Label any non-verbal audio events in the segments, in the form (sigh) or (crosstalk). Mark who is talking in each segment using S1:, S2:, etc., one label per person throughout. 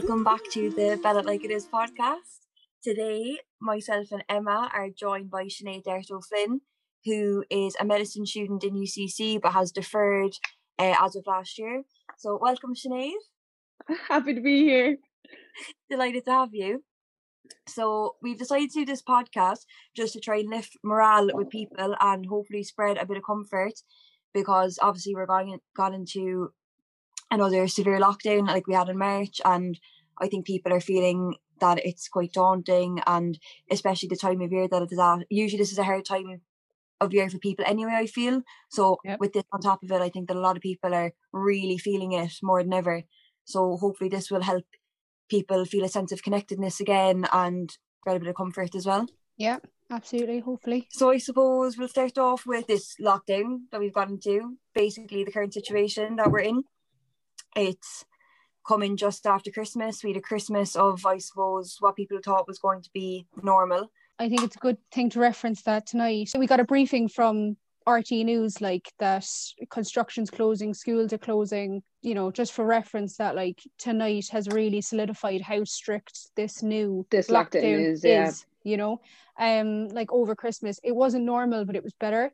S1: Welcome back to the Bella Like It Is podcast. Today, myself and Emma are joined by Sinead Dert O'Flynn, who is a medicine student in UCC but has deferred uh, as of last year. So, welcome, Sinead.
S2: Happy to be here.
S1: Delighted to have you. So, we've decided to do this podcast just to try and lift morale with people and hopefully spread a bit of comfort because obviously we're going gone into another severe lockdown like we had in March and I think people are feeling that it's quite daunting and especially the time of year that it is at. Usually this is a hard time of year for people anyway, I feel. So
S2: Yep.
S1: with this on top of it, I think that a lot of people are really feeling it more than ever. So hopefully this will help people feel a sense of connectedness again and get a bit of comfort as well.
S3: Yeah, absolutely. Hopefully.
S1: So I suppose we'll start off with this lockdown that we've got into, basically the current situation that we're in. It's coming just after Christmas. We had a Christmas of, I suppose, what people thought was going to be normal.
S3: I think it's a good thing to reference that tonight. We got a briefing from RTÉ News like that construction's closing, schools are closing, you know, just for reference that like tonight has really solidified how strict this new
S2: This lockdown is, yeah.
S3: you know. Um like over Christmas. It wasn't normal, but it was better.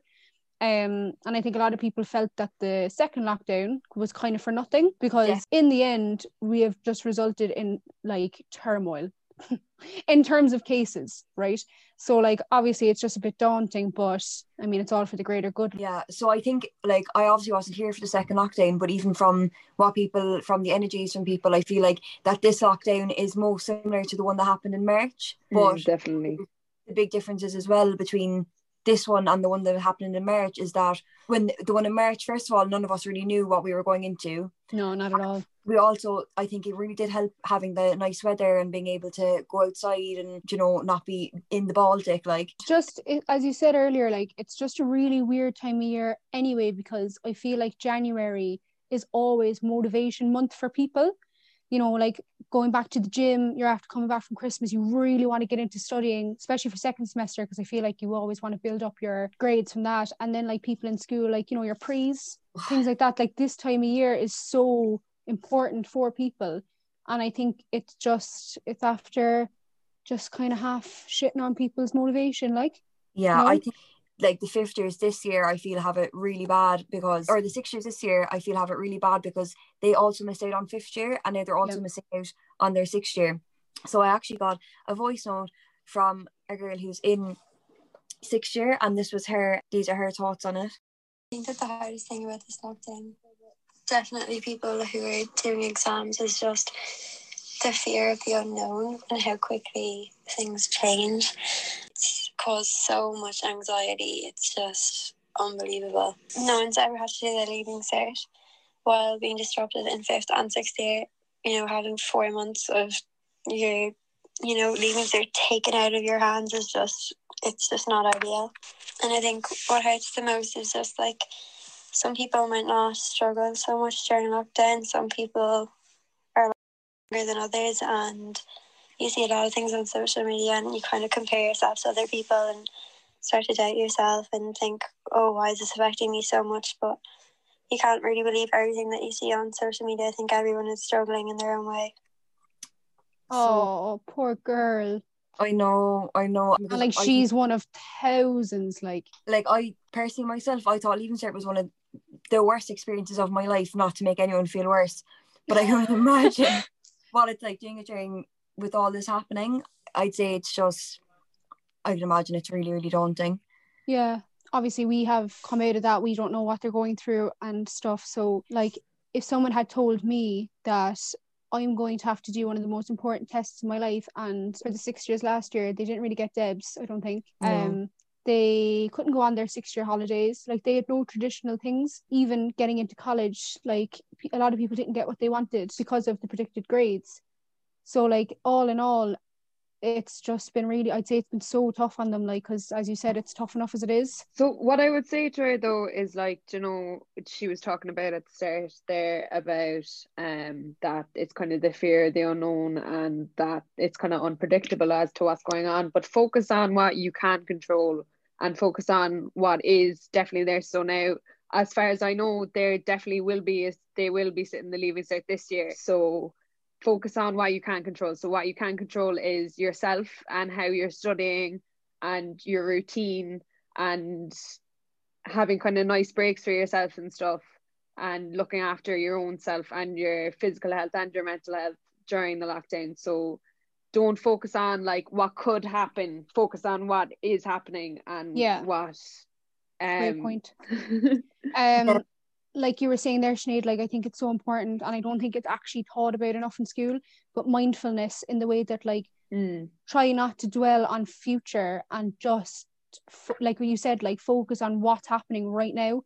S3: Um, and I think a lot of people felt that the second lockdown was kind of for nothing because
S1: Yeah.
S3: in the end we have just resulted in like turmoil (laughs) in terms of cases, right? So like obviously it's just a bit daunting, but I mean it's all for the greater good.
S1: Yeah, so I think like I obviously wasn't here for the second lockdown, but even from what people from the energies from people, I feel like that this lockdown is most similar to the one that happened in March. But
S2: Mm, definitely.
S1: the big differences as well between this one and the one that happened in March is that when the one in March, first of all, none of us really knew what we were going into.
S3: No, not at all.
S1: We also, I think it really did help having the nice weather and being able to go outside and, you know, not be in the Baltic. Like,
S3: Just as you said earlier, like it's just a really weird time of year anyway because I feel like January is always motivation month for people. You know, like going back to the gym, you're after coming back from Christmas, you really want to get into studying, especially for second semester, because I feel like you always want to build up your grades from that. And then like people in school, like, you know, your pre's, things like that. Like this time of year is so important for people. And I think it's just it's after just kind of half shitting on people's motivation, like.
S1: yeah,
S3: No.
S1: I think like the fifth years this year, I feel have it really bad because, or the sixth years this year, I feel have it really bad because they also missed out on fifth year and now they're also
S3: Yeah.
S1: missing out on their sixth year. So I actually got a voice note from a girl who's in sixth year, and this was her. These are her thoughts on it.
S4: I think that the hardest thing about this lockdown, definitely people who are doing exams, is just the fear of the unknown and how quickly things change. It's caused so much anxiety. It's just unbelievable. No one's ever had to do their leaving cert while being disrupted in fifth and sixth year. You know, having four months of your, you know, leaving cert taken out of your hands is just, it's just not ideal. And I think what hurts the most is just like some people might not struggle so much during lockdown. Some people are longer than others, and you see a lot of things on social media, and you kind of compare yourself to other people and start to doubt yourself and think, "Oh, why is this affecting me so much?" But you can't really believe everything that you see on social media. I think everyone is struggling in their own way.
S3: Oh, poor girl.
S1: I know, I know.
S3: And like
S1: I-
S3: she's one of thousands, like
S1: like I personally myself, I thought leaving cert was one of the worst experiences of my life. Not to make anyone feel worse, but I can't imagine (laughs) what it's like doing it during with all this happening. I'd say it's just, I can imagine it's really, really daunting.
S3: yeah. Obviously we have come out of that. We don't know what they're going through and stuff. So like if someone had told me that I'm going to have to do one of the most important tests in my life and for the six years last year they didn't really get Debs, I don't think.
S1: No.
S3: Um they couldn't go on their six year holidays. Like they had no traditional things. Even getting into college, like a lot of people didn't get what they wanted because of the predicted grades. So like all in all, it's just been really I'd say it's been so tough on them, like because as you said, it's tough enough as it is.
S2: So what I would say to her though is like, you know, she was talking about at the start there about um that it's kind of the fear of the unknown and that it's kind of unpredictable as to what's going on. But focus on what you can control and focus on what is definitely there. So now as far as I know, there definitely will be they will be sitting the leaving cert this year. So focus on what you can control. So what you can control is yourself and how you're studying and your routine and having kind of nice breaks for yourself and stuff and looking after your own self and your physical health and your mental health during the lockdown. So don't focus on like what could happen, focus on what is happening and
S3: Yeah.
S2: what um
S3: Great point. (laughs) Um, like you were saying there, Sinead, like I think it's so important, and I don't think it's actually taught about enough in school. But mindfulness in the way that like
S2: mm,
S3: try not to dwell on future and just f- like what you said, like focus on what's happening right now,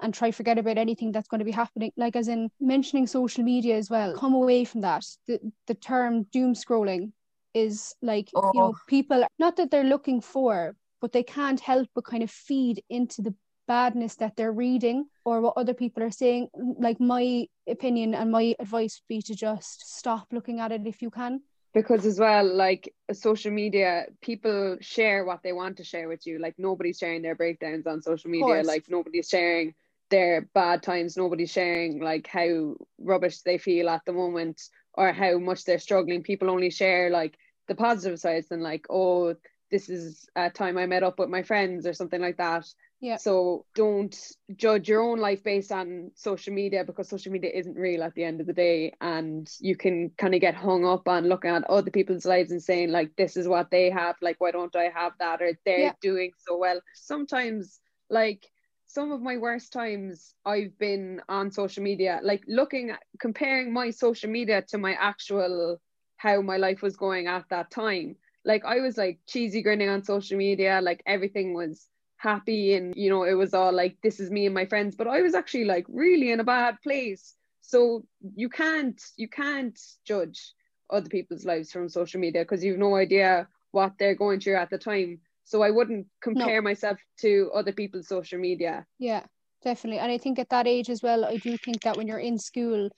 S3: and try forget about anything that's going to be happening. Like as in mentioning social media as well. Come away from that. The the term doom scrolling is like you know
S1: Oh.
S3: people not that they're looking for, but they can't help but kind of feed into the badness that they're reading or what other people are saying. Like my opinion and my advice would be to just stop looking at it if you can.
S2: because as well like social media people share what they want to share with you. Like nobody's sharing their breakdowns on social media. Like nobody's sharing their bad times. Nobody's sharing like how rubbish they feel at the moment or how much they're struggling. People only share like the positive sides and like oh this is a time I met up with my friends or something like that
S3: Yeah.
S2: so don't judge your own life based on social media because social media isn't real at the end of the day. And you can kind of get hung up on looking at other people's lives and saying, like, this is what they have. Like, why don't I have that? Or they're
S3: Yeah.
S2: doing so well. Sometimes, like, some of my worst times I've been on social media, like looking at comparing my social media to my actual how my life was going at that time. Like I was like cheesy grinning on social media, like everything was happy and you know it was all like this is me and my friends but i was actually like really in a bad place. So you can't you can't judge other people's lives from social media because you've no idea what they're going through at the time. So i wouldn't compare myself to other people's social media.
S3: Yeah, definitely. And I think at that age as well, I do think that when you're in school,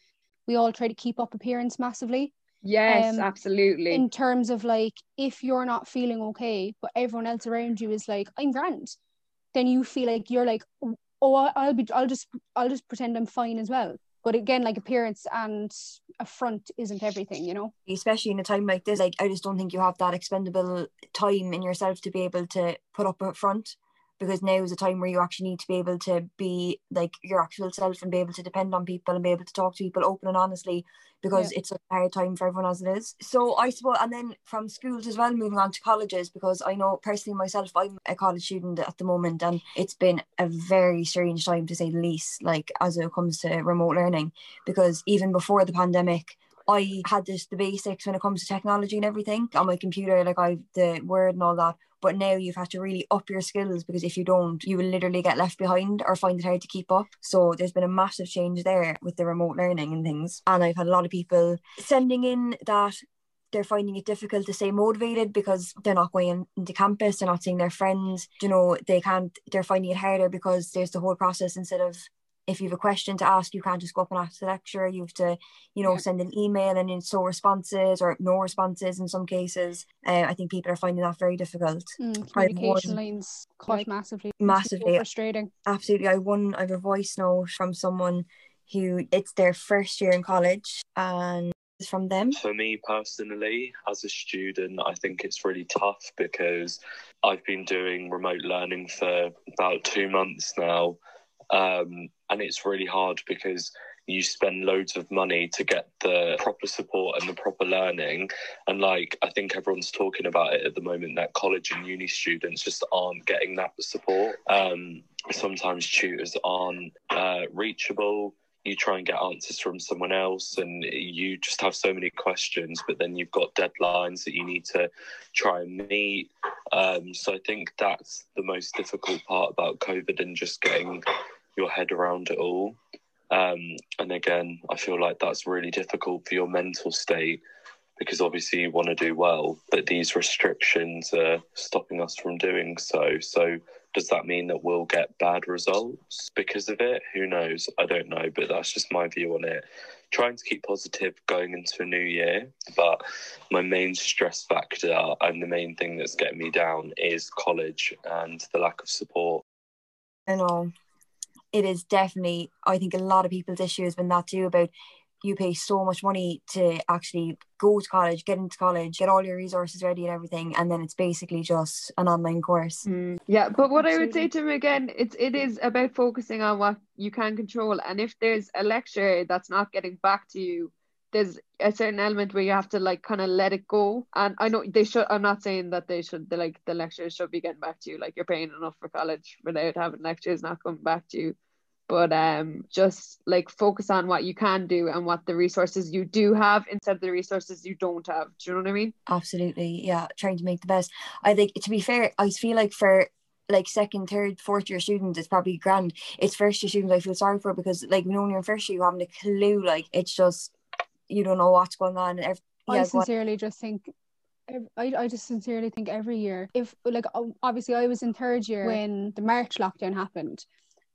S3: we all try to keep up appearance massively.
S2: yes
S3: Um,
S2: absolutely.
S3: In terms of like, if you're not feeling okay, but everyone else around you is like, I'm grand, then you feel like you're like, oh, I'll be, I'll just, I'll just pretend I'm fine as well. But again, like appearance and a front isn't everything, you know.
S1: especially in a time like this like i just don't think you have that expendable time in yourself to be able to put up a front because now is a time where you actually need to be able to be like your actual self and be able to depend on people and be able to talk to people open and honestly because it's a hard time for everyone as it is. So i suppose and then from schools as well moving on to colleges because i know personally myself i'm a college student at the moment and it's been a very strange time to say the least like as it comes to remote learning because even before the pandemic I had just the basics when it comes to technology and everything on my computer, like I've the word and all that. But now you've had to really up your skills because if you don't, you will literally get left behind or find it hard to keep up. So there's been a massive change there with the remote learning and things. And I've had a lot of people sending in that they're finding it difficult to stay motivated because they're not going into campus, they're not seeing their friends, you know, they can't, they're finding it harder because there's the whole process instead of if you have a question to ask, you can't just go up and ask the lecturer. You have to, you know,
S3: Yeah.
S1: send an email and it's so responses or no responses in some cases. Uh, I think people are finding that very difficult.
S3: Mm, communication
S1: won-
S3: lines cut
S2: Like,
S3: massively. Must so
S1: massively.
S3: frustrating.
S1: Absolutely. I won I have a voice note from someone who it's their first year in college and it's from them.
S5: For me personally, as a student, I think it's really tough because I've been doing remote learning for about two months now. Um, and it's really hard because you spend loads of money to get the proper support and the proper learning. And like, I think everyone's talking about it at the moment that college and uni students just aren't getting that support. Um, sometimes tutors aren't uh, reachable you try and get answers from someone else and you just have so many questions but then you've got deadlines that you need to try and meet. Um, so i think that's the most difficult part about covid and just getting your head around it all. Um, and again i feel like that's really difficult for your mental state because obviously you want to do well but these restrictions are stopping us from doing so. So does that mean that we'll get bad results because of it? Who knows? I don't know, but that's just my view on it. Trying to keep positive going into a new year, but my main stress factor and the main thing that's getting me down is college and the lack of support.
S1: I know um, it is definitely, I think a lot of people's issue has been that too about you pay so much money to actually go to college, get into college, get all your resources ready and everything, and then it's basically just an online course.
S2: Mm, yeah, but what I would say to him again, it's it is about focusing on what you can control, and if there's a lecture that's not getting back to you, there's a certain element where you have to like kind of let it go. And I know they should. I'm not saying that they should. The, like the lectures should be getting back to you. Like you're paying enough for college without having lectures not coming back to you. But um, just like focus on what you can do and what the resources you do have instead of the resources you don't have. Do you know what I mean?
S1: Absolutely, yeah, trying to make the best. I think to be fair, I feel like for like second, third, fourth year students, it's probably grand. It's first year students I feel sorry for because like when you're in first year, you haven't a clue. Like it's just you don't know what's going on and every,
S3: I
S1: yeah, go on.
S3: sincerely just think I, I just sincerely think every year if like obviously I was in third year when the March lockdown happened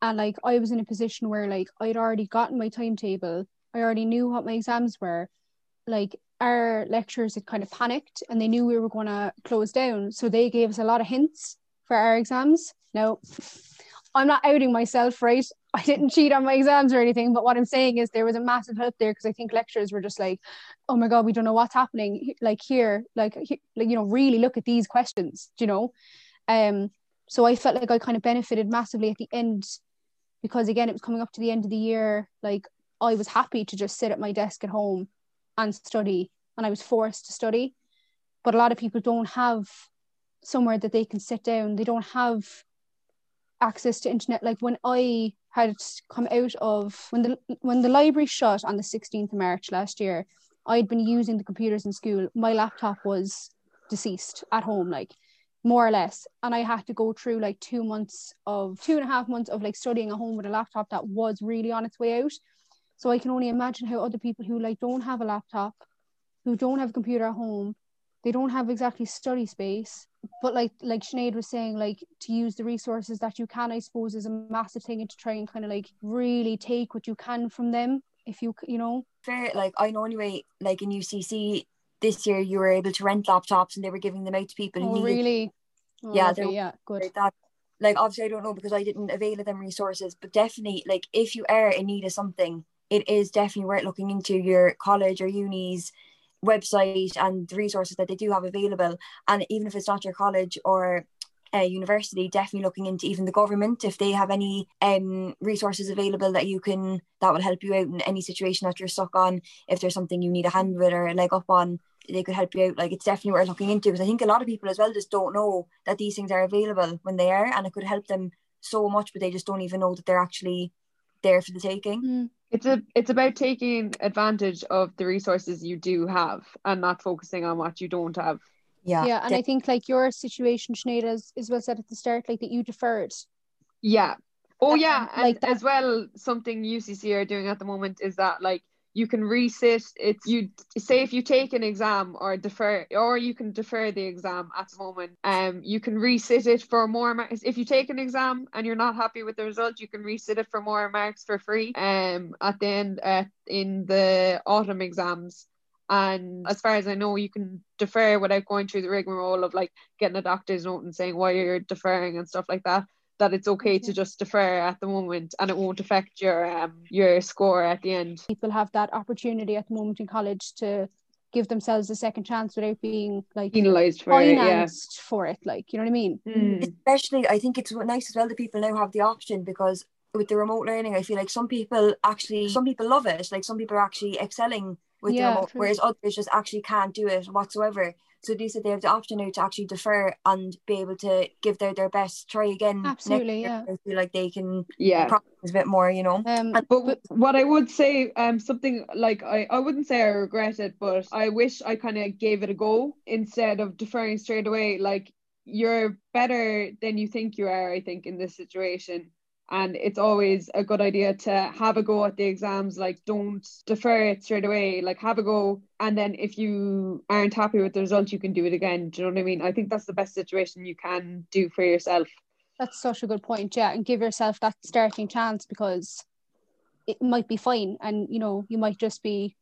S3: and like I was in a position where like I'd already gotten my timetable. I already knew what my exams were. Like our lecturers had kind of panicked and they knew we were going to close down. So they gave us a lot of hints for our exams. Now I'm not outing myself right? (laughs) I didn't cheat on my exams or anything but what I'm saying is there was a massive help there because I think lecturers were just like oh my god we don't know what's happening like here like like you know really look at these questions you know? Um so I felt like I kind of benefited massively at the end because again it was coming up to the end of the year like I was happy to just sit at my desk at home and study and I was forced to study. But a lot of people don't have somewhere that they can sit down. They don't have access to internet. Like when I had come out of when the when the library shut on the 16th of March last year I'd been using the computers in school. My laptop was deceased at home like more or less. And I had to go through like two months of two and a half months of like studying at home with a laptop that was really on its way out. So I can only imagine how other people who like don't have a laptop who don't have a computer at home they don't have exactly study space. But like like Sinead was saying like to use the resources that you can I suppose is a massive thing and to try and kind of like really take what you can from them if you you know?
S1: Fair like I know anyway like in UCC this year you were able to rent laptops and they were giving them out to people who
S3: oh
S1: needed
S3: really? Oh,
S1: Yeah, they're-
S3: yeah good.
S1: like that. Like obviously I don't know because I didn't avail of them resources but definitely like if you are in need of something it is definitely worth looking into your college or uni's website and the resources that they do have available. And even if it's not your college or a university definitely looking into even the government if they have any um resources available that you can that will help you out in any situation that you're stuck on if there's something you need a hand with or a leg up on they could help you out. Like it's definitely worth looking into because I think a lot of people as well just don't know that these things are available when they are and it could help them so much but they just don't even know that they're actually there for the taking.
S3: Mm,
S2: It's a it's about taking advantage of the resources you do have and not focusing on what you don't have.
S1: yeah
S3: yeah and I think like your situation Sinead is, is well said at the start like that you deferred.
S2: Yeah. Oh yeah, and
S3: like that-
S2: as well, something UCC are doing at the moment is that like you can resit. It's you say if you take an exam or defer, or you can defer the exam at the moment. Um, you can resit it for more marks. If you take an exam and you're not happy with the result, you can resit it for more marks for free. Um, at the end, uh, in the autumn exams. And as far as I know, you can defer without going through the rigmarole of like getting a doctor's note and saying why you're deferring and stuff like that that it's okay to just defer at the moment and it won't affect your um your score at the end.
S3: people have that opportunity at the moment in college to give themselves a second chance without being like
S2: Penalized for it, yeah.
S3: financed for it like you know what I mean
S2: Mm.
S1: especially I think it's nice as well that people now have the option because with the remote learning I feel like some people actually some people love it like some people are actually excelling with
S3: Yeah,
S1: the remote
S3: true.
S1: whereas others just actually can't do it whatsoever so they said they have the option now to actually defer and be able to give their, their best try again
S3: Absolutely, yeah.
S1: I feel like they can
S2: Yeah.
S1: practice a bit more you know
S3: um
S1: And-
S2: But w- what I would say, um, something like I, I wouldn't say I regret it, but I wish I kind of gave it a go instead of deferring straight away. Like you're better than you think you are, I think, in this situation. And it's always a good idea to have a go at the exams. Like, don't defer it straight away. Like, have a go. And then if you aren't happy with the result, you can do it again. Do you know what I mean? I think that's the best situation you can do for yourself.
S3: That's such a good point, yeah, and give yourself that starting chance because it might be fine, and you know you might just be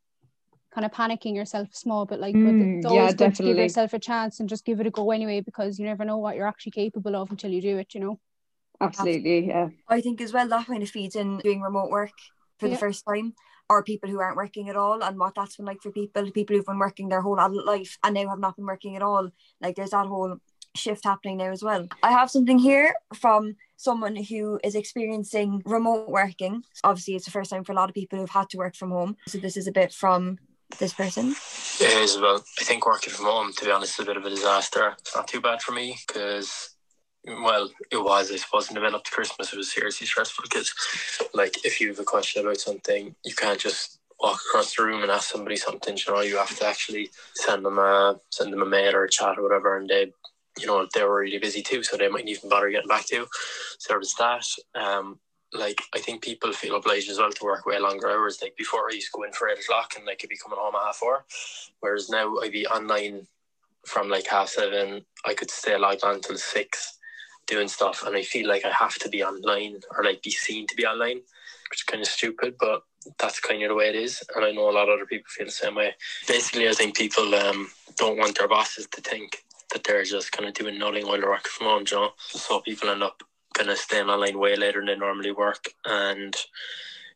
S3: kind of panicking yourself small, but like,
S2: Mm,
S3: but it's
S2: yeah,
S3: always good to give yourself a chance and just give it a go anyway, because you never know what you're actually capable of until you do it, you know.
S2: Absolutely. Yeah.
S1: I think as well that kind of feeds in doing remote work for
S3: Yeah.
S1: the first time or people who aren't working at all and what that's been like for people people who've been working their whole adult life and now have not been working at all like there's that whole shift happening now as well i have something here from someone who is experiencing remote working obviously it's the first time for a lot of people who've had to work from home so this is a bit from this person
S6: It is about, I think working from home, to be honest, is a bit of a disaster. It's not too bad for me because, well, it was, I suppose, in the build up to Christmas, it was seriously stressful because, like, if you have a question about something, you can't just walk across the room and ask somebody something, you know, you have to actually send them a, send them a mail or a chat or whatever, and they, you know, they were really busy too, so they mightn't even bother getting back to you. So there was that. Um, like I think people feel obliged as well to work way longer hours. Like before, I used to go in for eight o'clock and like I'd be coming home at half four, whereas now I'd be online from like half seven. I could stay logged on till six, doing stuff, and I feel like I have to be online or like be seen to be online, which is kind of stupid, but that's kind of the way it is. And I know a lot of other people feel the same way. Basically, I think people um, don't want their bosses to think that they're just kind of doing nothing while they're working from home, you know? So people end up kind of staying online way later than they normally work and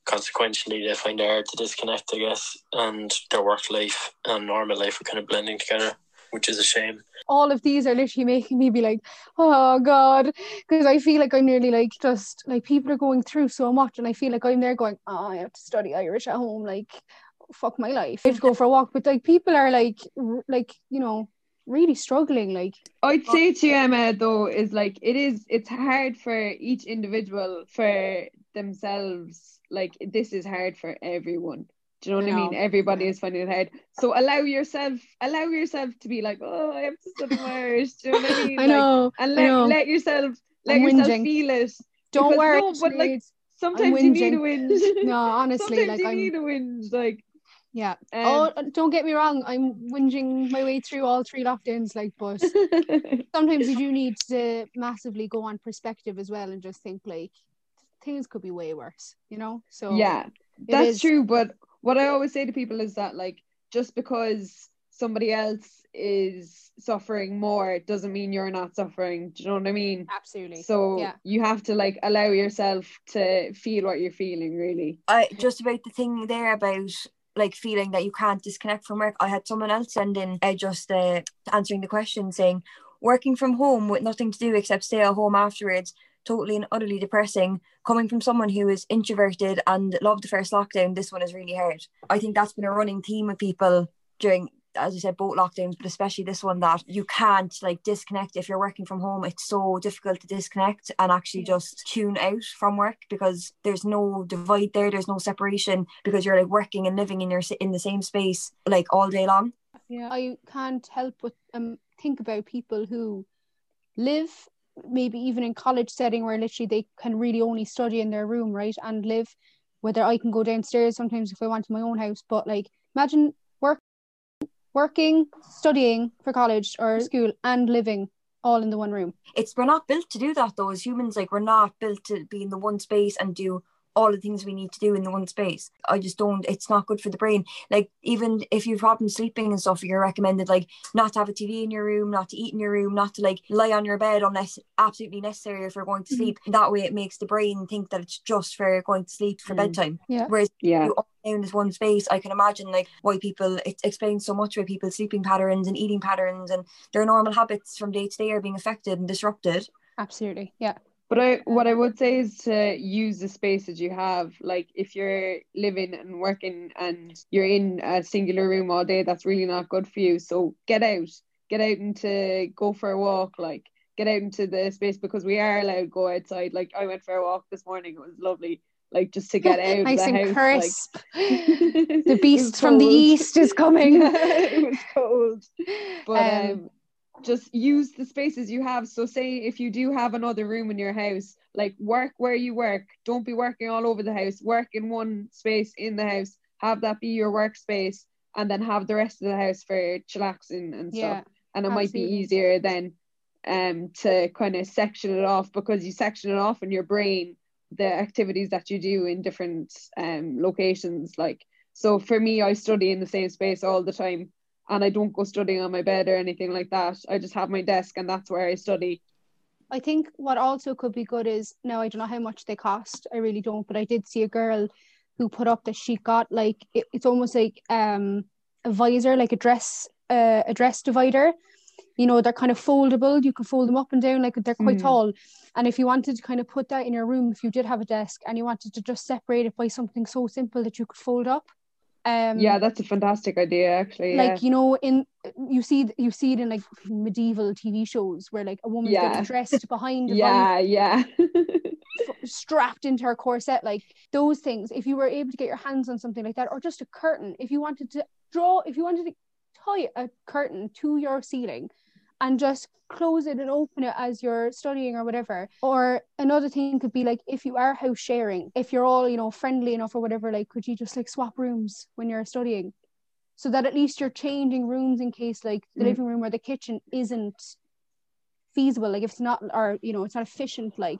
S6: consequently they find it hard to disconnect I guess and their work life and normal life are kind of blending together which is a shame
S3: all of these are literally making me be like, oh God, because I feel like I'm nearly like just like people are going through so much, and I feel like I'm there going, oh, I have to study Irish at home, like fuck my life. I have to go for a walk, but like people are like, r- like you know, really struggling. Like,
S2: I'd say to you, Emma, though, is like it is. It's hard for each individual for themselves. Like this is hard for everyone. Do you know what I,
S3: I
S2: mean? Everybody is finding it hard. So allow yourself, allow yourself to be like, oh, I have to study Do you know what I (laughs) mean?
S3: I
S2: Like,
S3: know,
S2: and let,
S3: know.
S2: let yourself let
S3: I'm
S2: yourself
S3: whinging.
S2: feel it.
S3: don't
S2: because
S3: worry.
S2: no, but, like, Sometimes you need a whinge. (laughs)
S3: no, honestly,
S2: Sometimes
S3: like
S2: you
S3: I'm,
S2: need a whinge. Like,
S3: yeah.
S2: um,
S3: oh, don't get me wrong, I'm whinging my way through all three lockdowns, like, but sometimes you do (laughs) need to massively go on perspective as well and just think like things could be way worse, you know? So
S2: yeah, that's
S3: is-
S2: true. But what I always say to people is that like just because somebody else is suffering more it doesn't mean you're not suffering. Do you know what I mean?
S3: Absolutely.
S2: So
S3: yeah.
S2: you have to like allow yourself to feel what you're feeling. Really.
S1: I just about the thing there about like feeling that you can't disconnect from work. I had someone else send in uh, just uh, answering the question saying working from home with nothing to do except stay at home afterwards. Totally and utterly depressing. Coming from someone who is introverted and loved the first lockdown, this one is really hard. I think that's been a running theme of people during, as I said, both lockdowns, but especially this one that you can't like disconnect if you're working from home. It's so difficult to disconnect and actually just tune out from work because there's no divide there. There's no separation because you're like working and living in your in the same space like all day long.
S3: Yeah. I can't help but um think about people who live maybe even in college setting where literally they can really only study in their room, right? And live whether I can go downstairs sometimes if I want to my own house. But like imagine work working, studying for college or mm. school and living all in the one room.
S1: It's we're not built to do that though. As humans, like we're not built to be in the one space and do all the things we need to do in the one space. I just don't. It's not good for the brain. Like even if you've problems sleeping and stuff, you're recommended like not to have a TV in your room, not to eat in your room, not to like lie on your bed unless absolutely necessary if you're going to
S3: Mhm.
S1: sleep. That way, it makes the brain think that it's just for going to sleep for
S2: Mm.
S1: bedtime.
S3: Yeah.
S1: Whereas
S2: Yeah.
S1: you all in this one space, I can imagine like why people it explains so much why people's sleeping patterns and eating patterns and their normal habits from day to day are being affected and disrupted.
S3: Absolutely. Yeah.
S2: But I, what I would say is to use the spaces you have. Like if you're living and working and you're in a singular room all day, that's really not good for you. So get out, get out and to go for a walk. Like get out into the space because we are allowed to go outside. Like I went for a walk this morning. It was lovely. Like just to get out
S3: nice
S2: the
S3: and
S2: house.
S3: crisp.
S2: Like, (laughs)
S3: the beast from the east is coming. (laughs)
S2: it was cold. But
S3: Um,
S2: um, just use the spaces you have. So say if you do have another room in your house, like work where you work. Don't be working all over the house. Work in one space in the house. Have that be your workspace, and then have the rest of the house for chillaxing and
S3: yeah.
S2: stuff. And it might be easier then um to kind of section it off because you section it off in your brain the activities that you do in different um locations like so for me I study in the same space all the time and I don't go studying on my bed or anything like that I just have my desk and that's where I study
S3: I think what also could be good is now I don't know how much they cost. I really don't, but I did see a girl who put up that she got like it, it's almost like um a visor, like a dress uh, a dress divider. You know, they're kind of foldable. You can fold them up and down, like they're quite
S2: Mm.
S3: tall. And if you wanted to kind of put that in your room, if you did have a desk and you wanted to just separate it by something so simple that you could fold up. Um,
S2: yeah, that's a fantastic idea, actually.
S3: like you know in you see you see it in like medieval tv shows where like a woman's
S2: Yeah.
S3: dressed behind (laughs)
S2: yeah, yeah,
S3: strapped into her corset like those things if you were able to get your hands on something like that or just a curtain if you wanted to draw if you wanted to tie a curtain to your ceiling and just close it and open it as you're studying or whatever. Or another thing could be like if you are house sharing if you're all you know friendly enough or whatever like could you just like swap rooms when you're studying? So that at least you're changing rooms in case like the
S2: Mm.
S3: living room or the kitchen isn't feasible like if it's not or you know it's not efficient like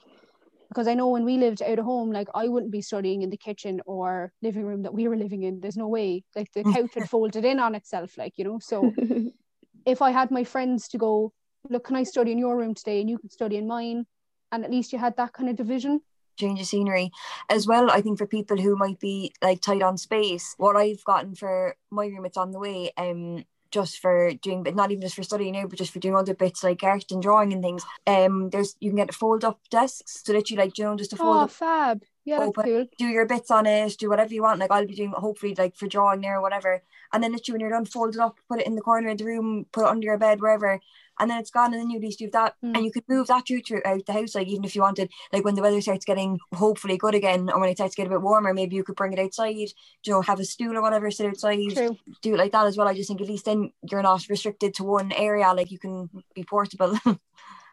S3: because I know when we lived out of home like I wouldn't be studying in the kitchen or living room that we were living in. There's no way like the couch had folded in on itself like you know so (laughs) if I had my friends to go look can I study in your room today and you can study in mine? And at least you had that kind of division.
S1: Change of scenery. As well i think for people who might be like tight on space what i've gotten for my room it's on the way um just for doing but not even just for studying now but just for doing other bits like art and drawing and things um there's you can get a fold up desks so that you like you know just to fold
S3: oh
S1: up
S3: fab yeah that's
S1: Open.
S3: cool
S1: do your bits on it do whatever you want like i'll be doing hopefully like for drawing there or whatever and then literally when you're done fold it up put it in the corner of the room put it under your bed wherever and then it's gone and then you at least do that
S3: Mm.
S1: and you could move that through throughout the house like even if you wanted like when the weather starts getting hopefully good again or when it starts to get a bit warmer maybe you could bring it outside you know have a stool or whatever sit outside
S3: true.
S1: do it like that as well. I just think at least then you're not restricted to one area like you can be portable. (laughs)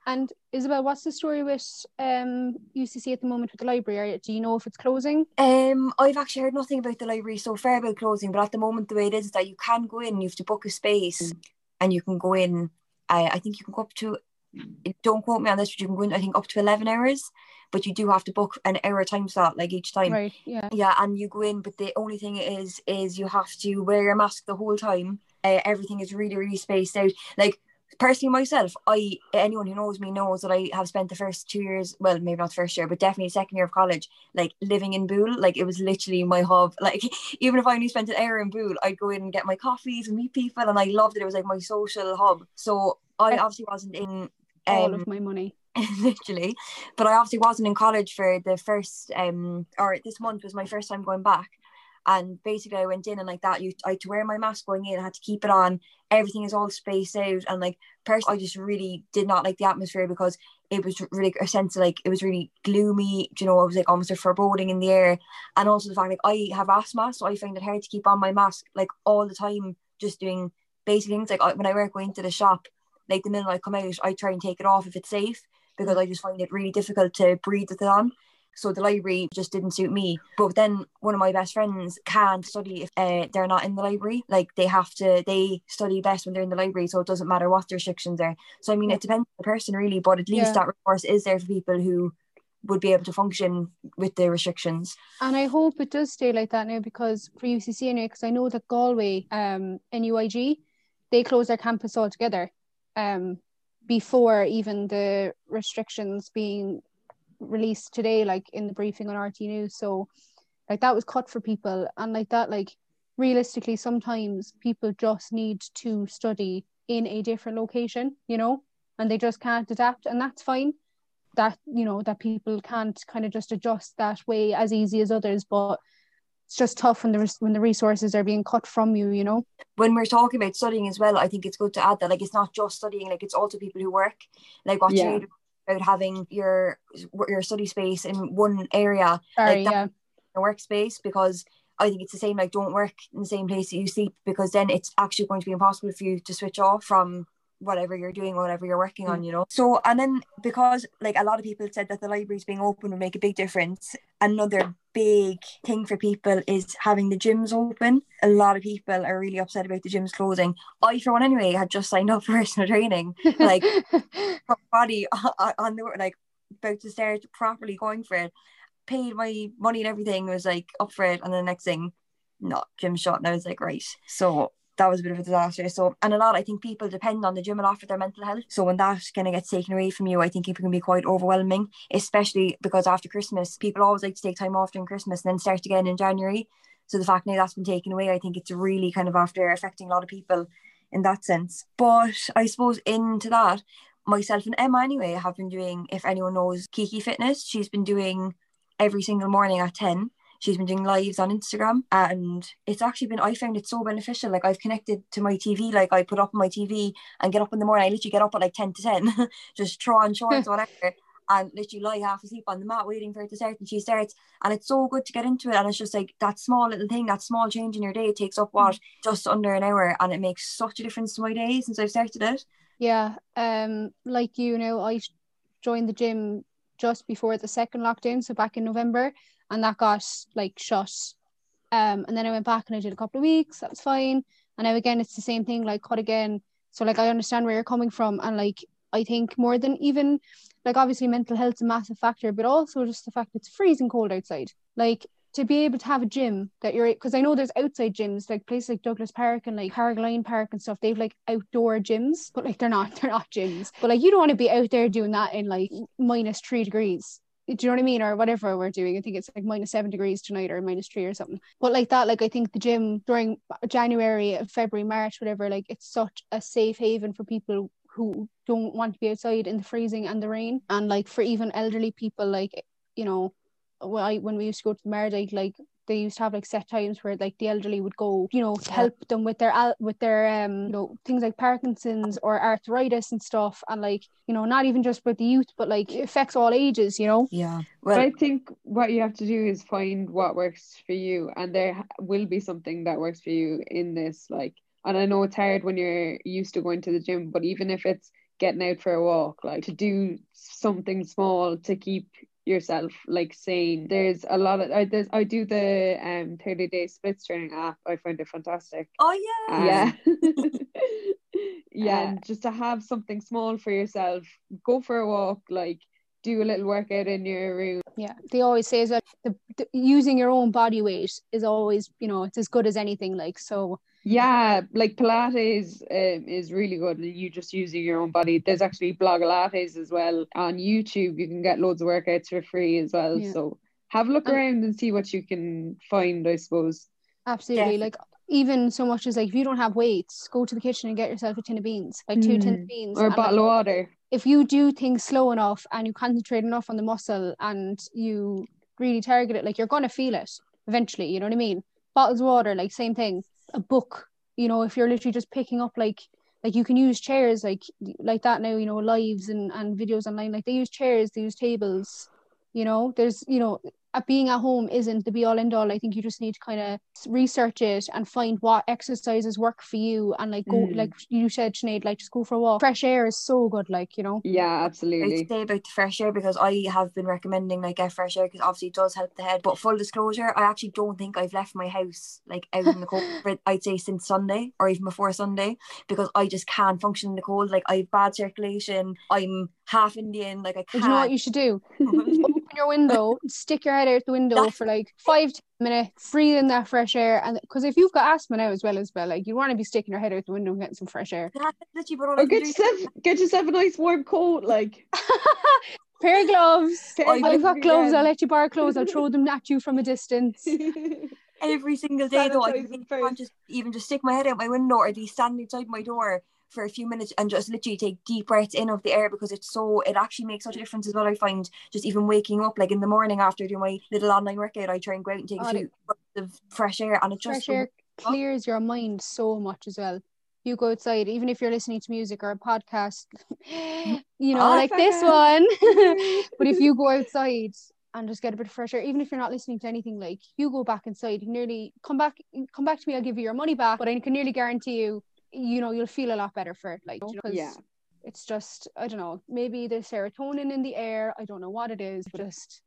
S3: And Isabel what's the story with um UCC at the moment with the library? Are- do you know if it's closing?
S1: Um, I've actually heard nothing about the library so far about closing, but at the moment the way it is, is that you can go in, you have to book a space, and you can go in. I I think you can go up to. Don't quote me on this, but you can go in. I think up to eleven hours, but you do have to book an hour time slot like each time.
S3: right yeah
S1: Yeah, and you go in, but the only thing is, is you have to wear a mask the whole time. Uh, everything is really, really spaced out. Like personally, myself, I anyone who knows me knows that I have spent the first two years, well, maybe not the first year, but definitely second year of college, like living in Boole. Like it was literally my hub. (laughs) Like even if I only spent an hour in Boole, I'd go in and get my coffees and meet people, and I loved it. It was like my social hub. So I obviously wasn't in.
S3: all
S1: Um,
S3: of my money (laughs)
S1: literally. But I obviously wasn't in college for the first um or this month was my first time going back. And basically I went in and like that you I had to wear my mask going in, I had to keep it on, everything is all spaced out and like personally I just really did not like the atmosphere because it was really a sense of like it was really gloomy, you know, it was like almost a foreboding in the air. And also the fact like I have asthma, so I find it hard to keep on my mask like all the time, just doing basic things. Like when I work going to the shop, like the minute I come out, I try and take it off if it's safe because I just find it really difficult to breathe with it on. So the library just didn't suit me. But then one of my best friends can't study if uh, they're not in the library. Like they have to, they study best when they're in the library. So it doesn't matter what the restrictions are. So I mean, it depends on the person really, but at least
S3: Yeah.
S1: that resource is there for people who would be able to function with the restrictions.
S3: And I hope it does stay like that now because for UCC anyway, because I know that Galway, um, NUIG, they closed their campus altogether, um, before even the restrictions being released today, like in the briefing on RTÉ News. So, like that was cut for people, and like that, like realistically, sometimes people just need to study in a different location, you know, and they just can't adapt, and that's fine that you know that people can't kind of just adjust that way as easy as others but it's just tough when the res- when the resources are being cut from you you know
S1: when we're talking about studying as well, I think it's good to add that like it's not just studying, like it's also people who work. Like what
S2: Yeah.
S1: About having your your study space in one area,
S3: sorry
S1: that-
S3: yeah
S1: a workspace, because I think it's the same. Like don't work in the same place that you sleep, because then it's actually going to be impossible for you to switch off from whatever you're doing, whatever you're working on. Mm. You know. So and then because like a lot of people said that the libraries being open would make a big difference. Another big thing for people is having the gyms open. A lot of people are really upset about the gyms closing. I, for one, anyway, had just signed up (laughs) for personal training, like (laughs) body (laughs) on the like about to start properly going for it. Paid my money and everything was like up for it, and the next thing, no, gym shut, and I was like, right. So that was a bit of a disaster. So, and a lot, I think people depend on the gym a lot for their mental health. So when that kind of gets taken away from you, I think it can be quite overwhelming, especially because after Christmas, people always like to take time off during Christmas and then start again in January. So the fact that that's been taken away, I think it's really kind of after affecting a lot of people in that sense. But I suppose into that, myself and Emma anyway have been doing, if anyone knows Kiki Fitness, she's been doing every single morning at 10 she's been doing lives on Instagram and it's actually been I found it so beneficial. Like I've connected to my TV like I put up on my TV and get up in the morning. I literally get up at like 10 to 10 (laughs) just throw on shorts or (laughs) whatever and literally lie half asleep on the mat waiting for it to start and she starts and it's so good to get into it and it's just like that small little thing that small change in your day takes up what just under an hour and it makes such a difference to my day since I've started it.
S3: Yeah um like you know I joined the gym just before the second lockdown so back in November and that got like shut. Um, and then I went back and I did a couple of weeks. That was fine. And now again, it's the same thing. Like cut again. So like I understand where you're coming from, and like I think more than even like obviously mental health's a massive factor, but also just the fact it's freezing cold outside. Like to be able to have a gym that you're because I know there's outside gyms like places like Douglas Park and like Carrigaline Park and stuff. They've like outdoor gyms, but like they're not (laughs) they're not gyms. But like you don't want to be out there doing that in like minus three degrees do you know what I mean? Or whatever we're doing. I think it's like minus seven degrees tonight or minus three or something. But like that, like I think the gym during January, February, March, whatever, like it's such a safe haven for people who don't want to be outside in the freezing and the rain. And like for even elderly people, like, you know, when, I, when we used to go to the Meredith, like they used to have like set times where like the elderly would go, you know, to help them with their with their um, you know, things like Parkinson's or arthritis and stuff, and like you know, not even just with the youth, but like it affects all ages, you know.
S1: Yeah.
S2: Well, but I think what you have to do is find what works for you, and there will be something that works for you in this. Like, and I know it's hard when you're used to going to the gym, but even if it's getting out for a walk, like to do something small to keep yourself like saying there's a lot of I there's I do the um 30 day splits training app I find it fantastic.
S1: Oh yeah.
S2: Um, yeah. (laughs) (laughs) Yeah uh, and just to have something small for yourself go for a walk like do a little workout in your room.
S3: Yeah they always say that the, the, using your own body weight is always you know it's as good as anything like so
S2: yeah, like Pilates um, is really good. You just using your own body. There's actually Blogilates as well on YouTube. You can get loads of workouts for free as well. Yeah. So have a look around and see what you can find. I suppose.
S3: Absolutely, yeah. like even so much as like if you don't have weights, go to the kitchen and get yourself a tin of beans, like two mm. tin of mm. beans,
S2: or a bottle
S3: like,
S2: of water.
S3: If you do things slow enough and you concentrate enough on the muscle and you really target it, like you're gonna feel it eventually. You know what I mean? Bottles of water, like same thing a book you know if you're literally just picking up like like you can use chairs like like that now you know lives and and videos online like they use chairs they use tables you know there's you know being at home isn't the be all end all. I think you just need to kind of research it and find what exercises work for you and like go mm. like you said, Sinead, like just go for a walk. Fresh air is so good, like you know.
S2: Yeah, absolutely.
S1: I'd say about the fresh air because I have been recommending like get fresh air because obviously it does help the head. But full disclosure, I actually don't think I've left my house like out in the cold. (laughs) For, I'd say since Sunday or even before Sunday because I just can't function in the cold. Like I have bad circulation. I'm half Indian. Like I can't.
S3: Do you know what you should do? (laughs) (laughs) Open your window, (laughs) stick your head out the window for like five minutes, breathe in that fresh air, and because if you've got asthma now as well as well, like you want to be sticking your head out the window and getting some fresh air.
S2: Or get yourself get yourself a nice warm coat, like. (laughs)
S3: pair of gloves. Pair I've got gloves. I'll let you borrow clothes. I'll throw (laughs) them at you from a distance.
S1: Every single day, though, I can't just even just stick my head out my window or be standing outside my door for a few minutes and just literally take deep breaths in of the air because it's so it actually makes such a difference as well. I find just even waking up like in the morning after doing my little online workout, I try and go out and take oh, a few of fresh air and it
S3: fresh
S1: just
S3: air clears your mind so much as well. You go outside, even if you're listening to music or a podcast, (gasps) you know, oh, like this one. (laughs) but if you go outside and just get a bit of fresh air, even if you're not listening to anything, like you go back inside, you nearly come back, come back to me, I'll give you your money back. But I can nearly guarantee you you know you'll feel a lot better for it like
S2: yeah
S3: it's just i don't know maybe the serotonin in the air i don't know what it is but just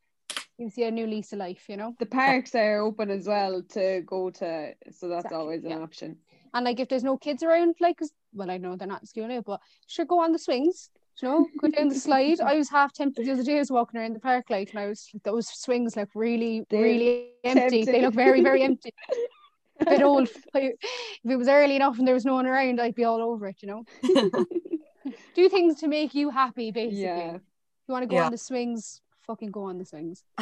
S3: you see a new lease of life you know
S2: the parks are open as well to go to so that's exactly, always an yeah. option
S3: and like if there's no kids around like well i know they're not in school now but sure go on the swings you know, go down the slide. I was half tempted the other day. I was walking around the park, like, and I was those swings look really, really empty. Tempting. They look very, very empty. (laughs) a bit old. If it was early enough and there was no one around, I'd be all over it, you know. (laughs) Do things to make you happy, basically.
S2: Yeah.
S3: You want to go
S1: Yeah.
S3: on the swings, fucking go on the swings. (laughs)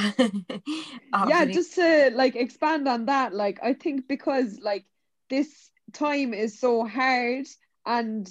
S2: yeah just to like expand on that like i think because like this time is so hard and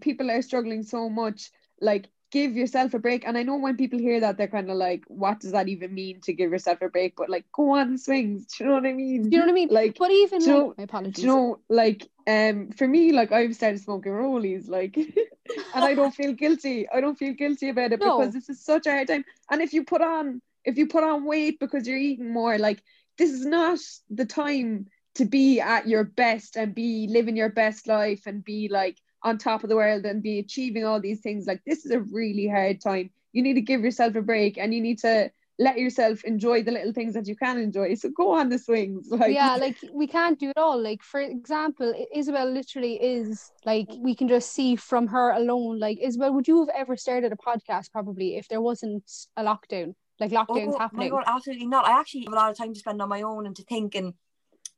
S2: people are struggling so much like give yourself a break and i know when people hear that they're kind of like what does that even mean to give yourself a break but like go on swings do you know what i mean
S3: Do you know what I mean?
S2: like
S3: But even
S2: do you know-
S3: my apologies.
S2: do you know like um for me like i've started smoking rollies like (laughs) and i don't feel guilty i don't feel guilty about it
S3: No.
S2: because this is such a hard time and if you put on if you put on weight because you're eating more like this is not the time to be at your best and be living your best life and be like on top of the world and be achieving all these things like this is a really hard time you need to give yourself a break and you need to let yourself enjoy the little things that you can enjoy so go on the swings (laughs) like
S3: yeah, like we can't do it all. Like for example, Isabel literally is like we can just see from her alone. Like Isabel, would you have ever started a podcast probably if there wasn't a lockdown? Like lockdowns
S1: oh,
S3: happening.
S1: my god, absolutely not. I actually have a lot of time to spend on my own and to think and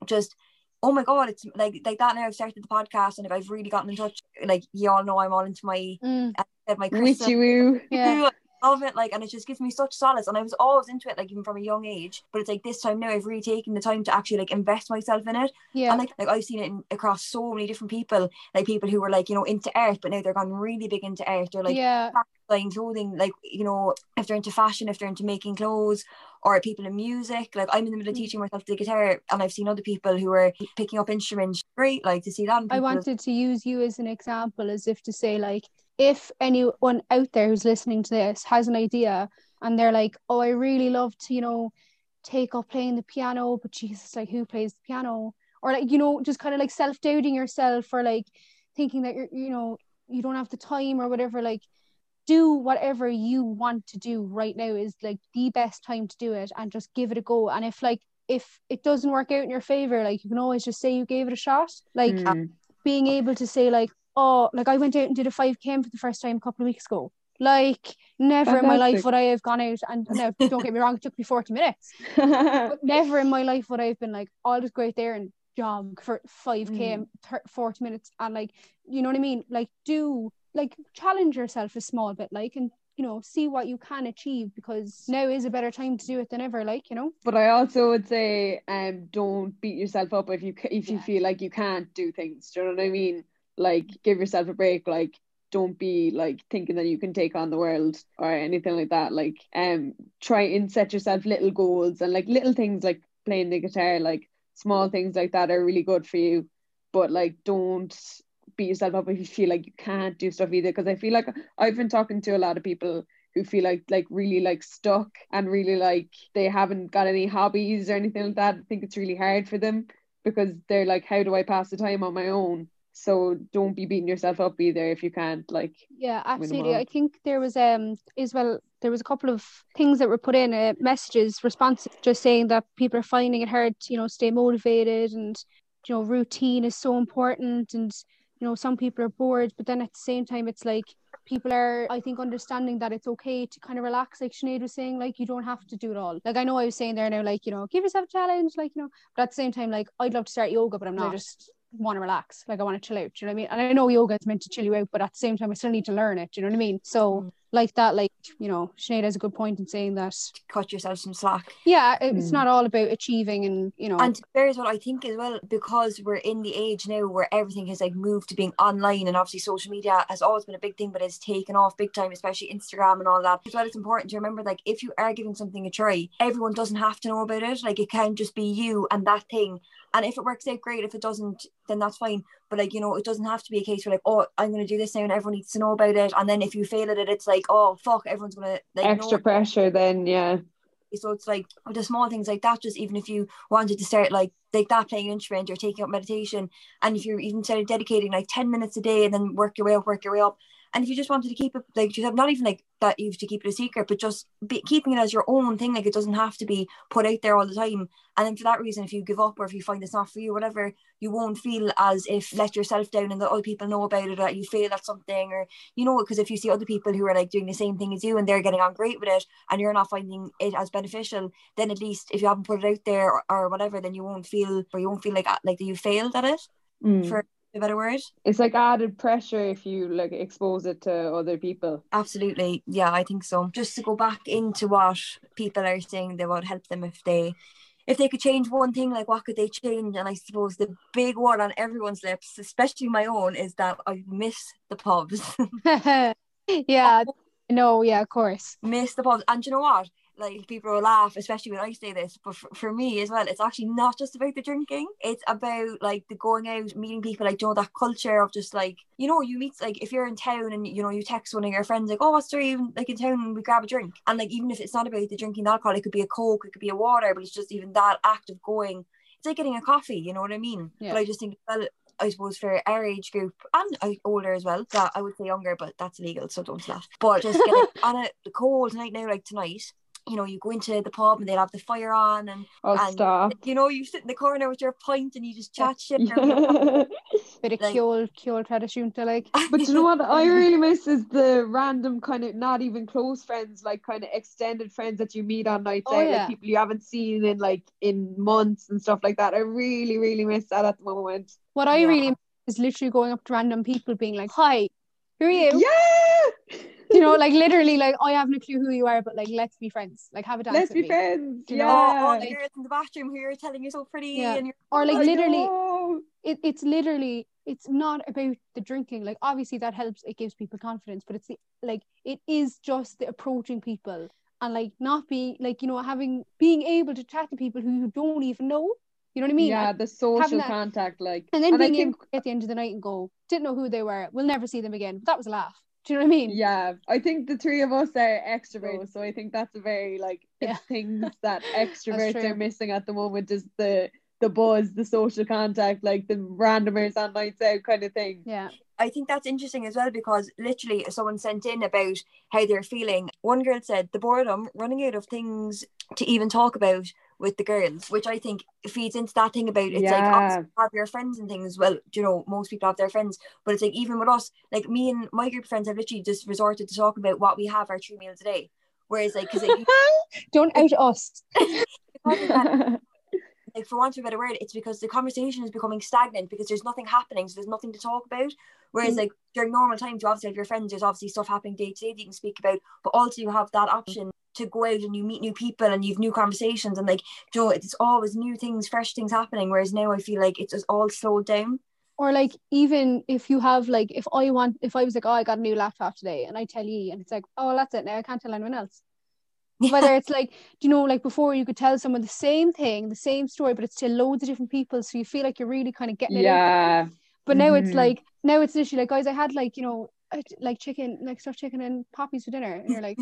S1: just oh my god, it's like like that now I've started the podcast and if I've really gotten in touch, like you all know I'm all into my
S3: Mm,
S1: uh, my crystal
S2: witchy woo
S3: yeah. (laughs)
S1: Love it like and it just gives me such solace and I was always into it like even from a young age but it's like this time now I've really taken the time to actually like invest myself in it
S3: Yeah.
S1: and like, like I've seen it in, across so many different people like people who were like you know into art but now they're gone really big into art they're like
S3: yeah.
S1: buying clothing like you know if they're into fashion if they're into making clothes or people in music like I'm in the middle of
S3: Mm.
S1: teaching myself the guitar and I've seen other people who are picking up instruments great like to see that
S3: I wanted to use you as an example, as if to say, like, if anyone out there who's listening to this has an idea and they're like, oh, I really love to, you know, take up playing the piano, but Jesus, like, who plays the piano? Or, like, you know, just kind of like self doubting yourself or like thinking that you're, you know, you don't have the time or whatever, like, do whatever you want to do right now is like the best time to do it and just give it a go. And if, like, if it doesn't work out in your favor, like, you can always just say you gave it a shot. Like,
S2: Mm.
S3: being able to say like oh like I went out and did a 5k for the first time a couple of weeks ago like never in my life would I have gone out and don't get me wrong it took me 40 minutes (laughs) but never in my life would I have been like I'll just go out there and jog for 5k
S2: Mm.
S3: and thir- 40 minutes and like you know what I mean like do like challenge yourself a small bit like and you know see what you can achieve because now is a better time to do it than ever like you know
S2: But I also would say, um, don't beat yourself up if you if you
S3: Yeah.
S2: feel like you can't do things. Do you know what I mean? Like, give yourself a break. Like, don't be like thinking that you can take on the world or anything like that. Like, um, try and set yourself little goals and like little things like playing the guitar. Like, small things like that are really good for you. But like, don't beat yourself up if you feel like you can't do stuff either. Because I feel like I've been talking to a lot of people who feel like like really like stuck and really like they haven't got any hobbies or anything like that. I think it's really hard for them because they're like, how do I pass the time on my own? So don't be beating yourself up either if you can't like
S3: Yeah, absolutely. I think there was um as well there was a couple of things that were put in uh, messages response just saying that people are finding it hard to you know stay motivated and you know routine is so important and you know some people are bored but then at the same time it's like people are I think understanding that it's okay to kind of relax like Sinead was saying like you don't have to do it all. Like I know I was saying there now like you know give yourself a challenge like you know but at the same time like I'd love to start yoga but I'm not. I just want to relax like I want to chill out do you know what I mean and I know yoga is meant to chill you out but at the same time I still need to learn it you know what I mean so
S1: Mm.
S3: Like that like you know Sinead has a good point in saying that
S1: cut yourself some slack
S3: yeah it's
S2: Mm.
S3: not all about achieving and you know
S1: And there is what I think as well, because we're in the age now where everything has like moved to being online, and obviously social media has always been a big thing, but it's taken off big time, especially Instagram and all that. As well, it's important to remember like if you are giving something a try, everyone doesn't have to know about it. Like it can just be you and that thing. And if it works out, great. If it doesn't, then that's fine. But like you know, it doesn't have to be a case where like, oh, I'm gonna do this now, and everyone needs to know about it. And then if you fail at it, it's like, oh fuck, everyone's gonna like
S2: extra
S1: know
S2: pressure then yeah.
S1: so it's like the small things like that just even if you wanted to start like like that playing an instrument or taking up meditation and if you're even started dedicating like 10 minutes a day and then work your way up work your way up And if you just wanted to keep it like you said, not even like that you have to keep it a secret, but just be, keeping it as your own thing, like it doesn't have to be put out there all the time. And then for that reason, if you give up or if you find it's not for you, whatever, you won't feel as if let yourself down and that other people know about it, that you fail at something, or you know, because if you see other people who are like doing the same thing as you and they're getting on great with it, and you're not finding it as beneficial, then at least if you haven't put it out there or, or whatever, then you won't feel or you won't feel like like that you failed at it.
S2: Mm.
S1: For a better word.
S2: It's like added pressure if you like expose it to other people.
S1: Absolutely. Yeah, I think so. Just to go back into what people are saying that would help them if they if they could change one thing, like what could they change? And I suppose the big one on everyone's lips, especially my own, is that I miss the pubs. (laughs) (laughs)
S3: yeah. Oh. No, yeah, of course.
S1: miss the pubs. And you know what? Like people will laugh, especially when I say this, but for, for me as well, it's actually not just about the drinking. It's about like the going out, meeting people, like you know that culture of just like you know you meet like if you're in town and you know you text one of your friends like oh what's there even like in town and we grab a drink and like even if it's not about the drinking alcohol, it could be a coke, it could be a water, but it's just even that act of going. It's like getting a coffee, you know what I mean?
S3: Yeah.
S1: But I just think well, I suppose for our age group and uh, older as well. That I would say younger, but that's illegal, so don't laugh. But just get (laughs) on a cold night now, like tonight. You know, you go into the pub and they'll have the fire on, and,
S2: Oh
S1: and
S2: stop.
S1: you know, you sit in the corner with your pint and you just chat shit.
S2: but (laughs)
S3: Bit of
S1: Like-
S3: Ceol, ceol traidisiúnta, like. (laughs)
S2: you know what I really miss is the random kind of not even close friends, like kind of extended friends that you meet on nights
S3: Oh,
S2: out,
S3: yeah.
S2: like people you haven't seen in like in months and stuff like that. I really, really miss that at the moment.
S3: What I
S1: Yeah.
S3: really miss is literally going up to random people being like, Hi, who are you?
S2: Yeah. (laughs)
S3: You know, like literally like I have no clue who you are, but like let's be friends. Like have a dance.
S2: Let's
S3: with
S2: be
S3: me.
S2: friends.
S3: You know,
S1: Oh, all
S2: Yeah.
S1: the girls in the bathroom who are telling you so pretty,
S3: Yeah.
S1: and you're
S3: Or like
S2: I
S3: literally
S2: know.
S3: it, it's literally it's not about the drinking like obviously that helps it gives people confidence but it's the, like it is just the approaching people and like not being like you know having being able to chat to people who you don't even know you know what i mean
S2: yeah, the social
S3: that-
S2: contact, like,
S3: and then
S2: I
S3: being
S2: think
S3: able at the end of the night and go didn't know who they were we'll never see them again but that was a laugh do you know what i mean
S2: Yeah, I think the three of us are extroverts, so I think that's a very like
S3: Yeah.
S2: things (laughs) that extroverts are missing at the moment is the the buzz, the social contact, like the randomers on nights out kind of thing.
S3: yeah
S1: I think that's interesting as well because literally someone sent in about how they're feeling. One girl said the boredom, running out of things to even talk about with the girls, which I think feeds into that thing about it's like
S2: Yeah.
S1: obviously have your friends and things. Well, you know, most people have their friends, but it's like even with us, like me and my group of friends have literally just resorted to talk about what we have our three meals a day. Whereas like because like, (laughs)
S3: don't out us (laughs)
S1: because of that, (laughs) like for want of a better word, it's because the conversation is becoming stagnant because there's nothing happening, so there's nothing to talk about. Whereas
S3: Mm.
S1: like during normal times, you obviously have your friends, there's obviously stuff happening day to day that you can speak about, but also you have that option to go out and you meet new people and you've new conversations and like you know it's always new things, fresh things happening. Whereas now I feel like it's just all slowed down.
S3: or like even if you have like if I want if I was like oh I got a new laptop today and I tell you and it's like oh that's it now I can't tell anyone else whether it's like do you know like before you could tell someone the same thing the same story but it's to loads of different people so you feel like you're really kind of getting it
S2: yeah.
S3: but now it's
S2: Mhm.
S3: like now it's literally like guys I had like you know like chicken like stuffed chicken and poppies for dinner and you're like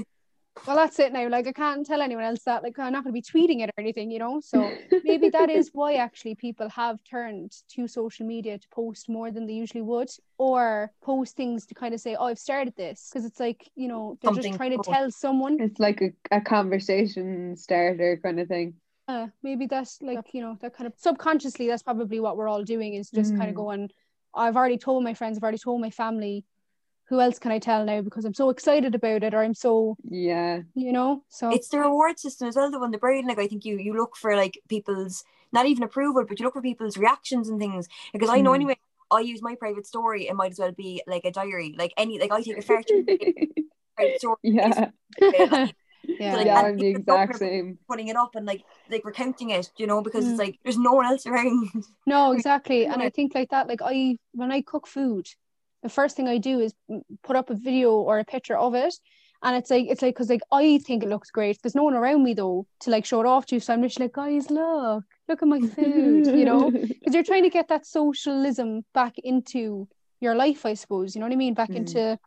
S3: well that's it now. Like I can't tell anyone else that like I'm not going to be tweeting it or anything you know? So (laughs) maybe that is why actually people have turned to social media to post more than they usually would or post things to kind of say oh i've started this. Because it's like you know they're
S1: Something
S3: just trying to tell someone.
S2: It's like a, a conversation starter kind of thing.
S3: uh, maybe that's like you know that kind of subconsciously that's probably what we're all doing is just kind of
S2: Mm.
S3: going i've already told my friends i've already told my family who else can i tell now because i'm so excited about it or i'm so
S2: Yeah.
S3: you know so
S1: It's the reward system as well, though, on the brain. Like I think you you look for like people's not even approval, but you look for people's reactions and things. Because I know
S2: Mm.
S1: anyway, I use my private story. It might as well be like a diary. Like any like I take a fair (laughs) story.
S2: yeah. (laughs) (laughs)
S3: yeah
S1: Like,
S2: Yeah, I'm the exact same.
S1: Putting it up and like like recounting it, you know, because
S3: Mm.
S1: it's like there's no one else around.
S3: No, exactly. And I think like that, like I when I cook food, the first thing I do is put up a video or a picture of it. And it's like it's like because like I think it looks great. There's no one around me though to like show it off to. So I'm just like, guys, look, look at my food, you know? (laughs) Because you're trying to get that socialism back into your life, I suppose. You know what I mean? Back
S2: Mm.
S3: into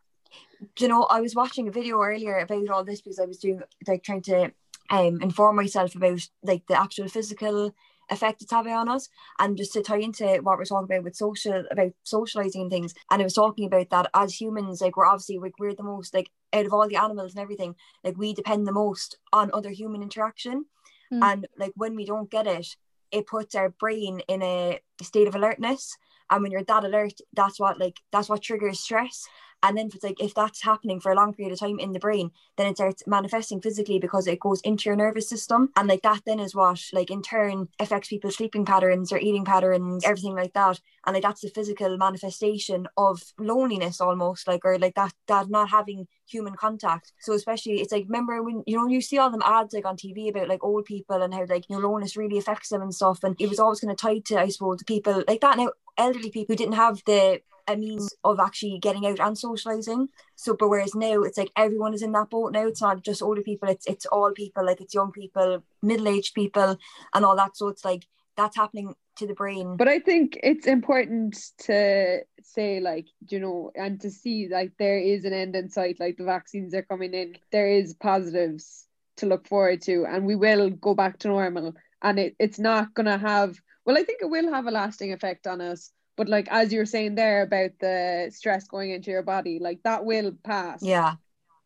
S1: Do you know, I was watching a video earlier about all this because I was doing like trying to um inform myself about like the actual physical effect it's having on us. And just to tie into what we're talking about with social about socializing and things, and it was talking about that as humans, like we're obviously like we're the most like out of all the animals and everything, like we depend the most on other human interaction.
S3: Mm.
S1: And like when we don't get it, it puts our brain in a state of alertness. And when you're that alert, that's what like that's what triggers stress. And then if it's like if that's happening for a long period of time in the brain, then it starts manifesting physically because it goes into your nervous system. And like that then is what like in turn affects people's sleeping patterns or eating patterns, everything like that. And like that's the physical manifestation of loneliness almost, like or like that that not having human contact. So especially it's like remember when you know you see all them ads like on TV about like old people and how like you know loneliness really affects them and stuff. And it was always kind of tied to I suppose people like that now elderly people who didn't have the a means of actually getting out and socializing. So, but whereas now it's like everyone is in that boat now. It's not just older people. It's it's all people. Like it's young people, middle aged people, and all that. So it's like that's happening to the brain.
S2: But I think it's important to say, like, you know, and to see like there is an end in sight. Like the vaccines are coming in. There is positives to look forward to, and we will go back to normal. And it, it's not gonna have. Well, I think it will have a lasting effect on us but like as you're saying there about the stress going into your body like that will pass.
S1: Yeah.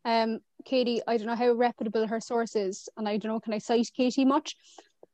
S3: Um Katie I don't know how reputable her source is and I don't know can I cite Katie much?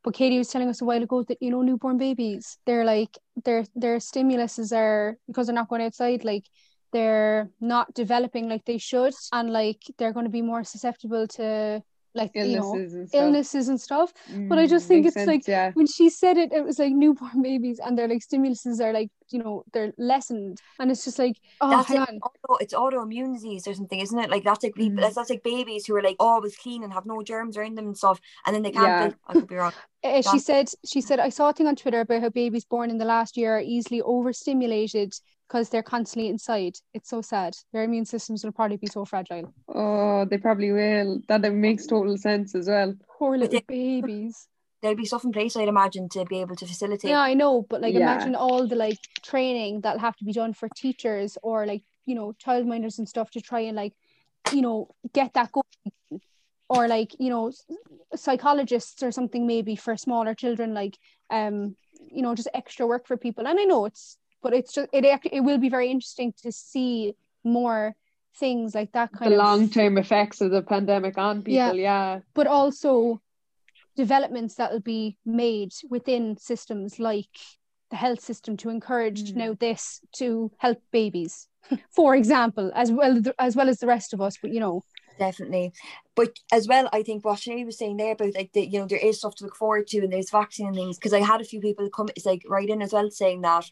S3: But Katie was telling us a while ago that you know newborn babies they're like their their stimuluses are because they're not going outside like they're not developing like they should and like they're going to be more susceptible to like
S2: illnesses
S3: you know
S2: and stuff.
S3: illnesses and stuff but I
S2: Mm,
S3: just think it's
S2: sense,
S3: like
S2: yeah
S3: when she said it, it was like newborn (laughs) babies and their like stimuluses are like, you know, they're lessened. And it's just like, oh,
S1: that's
S3: hang
S1: like
S3: on.
S1: auto, it's autoimmune disease or something, isn't it? Like that's like people,
S2: Mhm.
S1: that's, that's like babies who are like always clean and have no germs around them and stuff, and then they can't.
S2: Yeah.
S1: build- I could be wrong.
S3: Uh, (laughs) she said, she said, I saw a thing on Twitter about how babies born in the last year are easily overstimulated because they're constantly inside. It's so sad. Their immune systems will probably be so fragile.
S2: oh they probably will that it makes total sense as well
S3: Poor little babies.
S1: There'll be stuff in place, I'd imagine, to be able to facilitate.
S3: Yeah, I know, but like
S2: Yeah.
S3: imagine all the like training that'll have to be done for teachers or like, you know, child childminders and stuff to try and like, you know, get that going. Or like, you know, psychologists or something maybe for smaller children, like um, you know, just extra work for people. And I know it's but it's just it act- it will be very interesting to see more things like that kind
S2: the
S3: of
S2: long-term effects of the pandemic on people
S3: Yeah.
S2: yeah,
S3: but also developments that will be made within systems like the health system to encourage
S2: Mm.
S3: now this to help babies (laughs) for example as well as well as the rest of us but you know
S1: definitely but as well i think what Sinead was saying there about like the, you know there is stuff to look forward to and there's vaccine and things because i had a few people come it's like right in as well saying that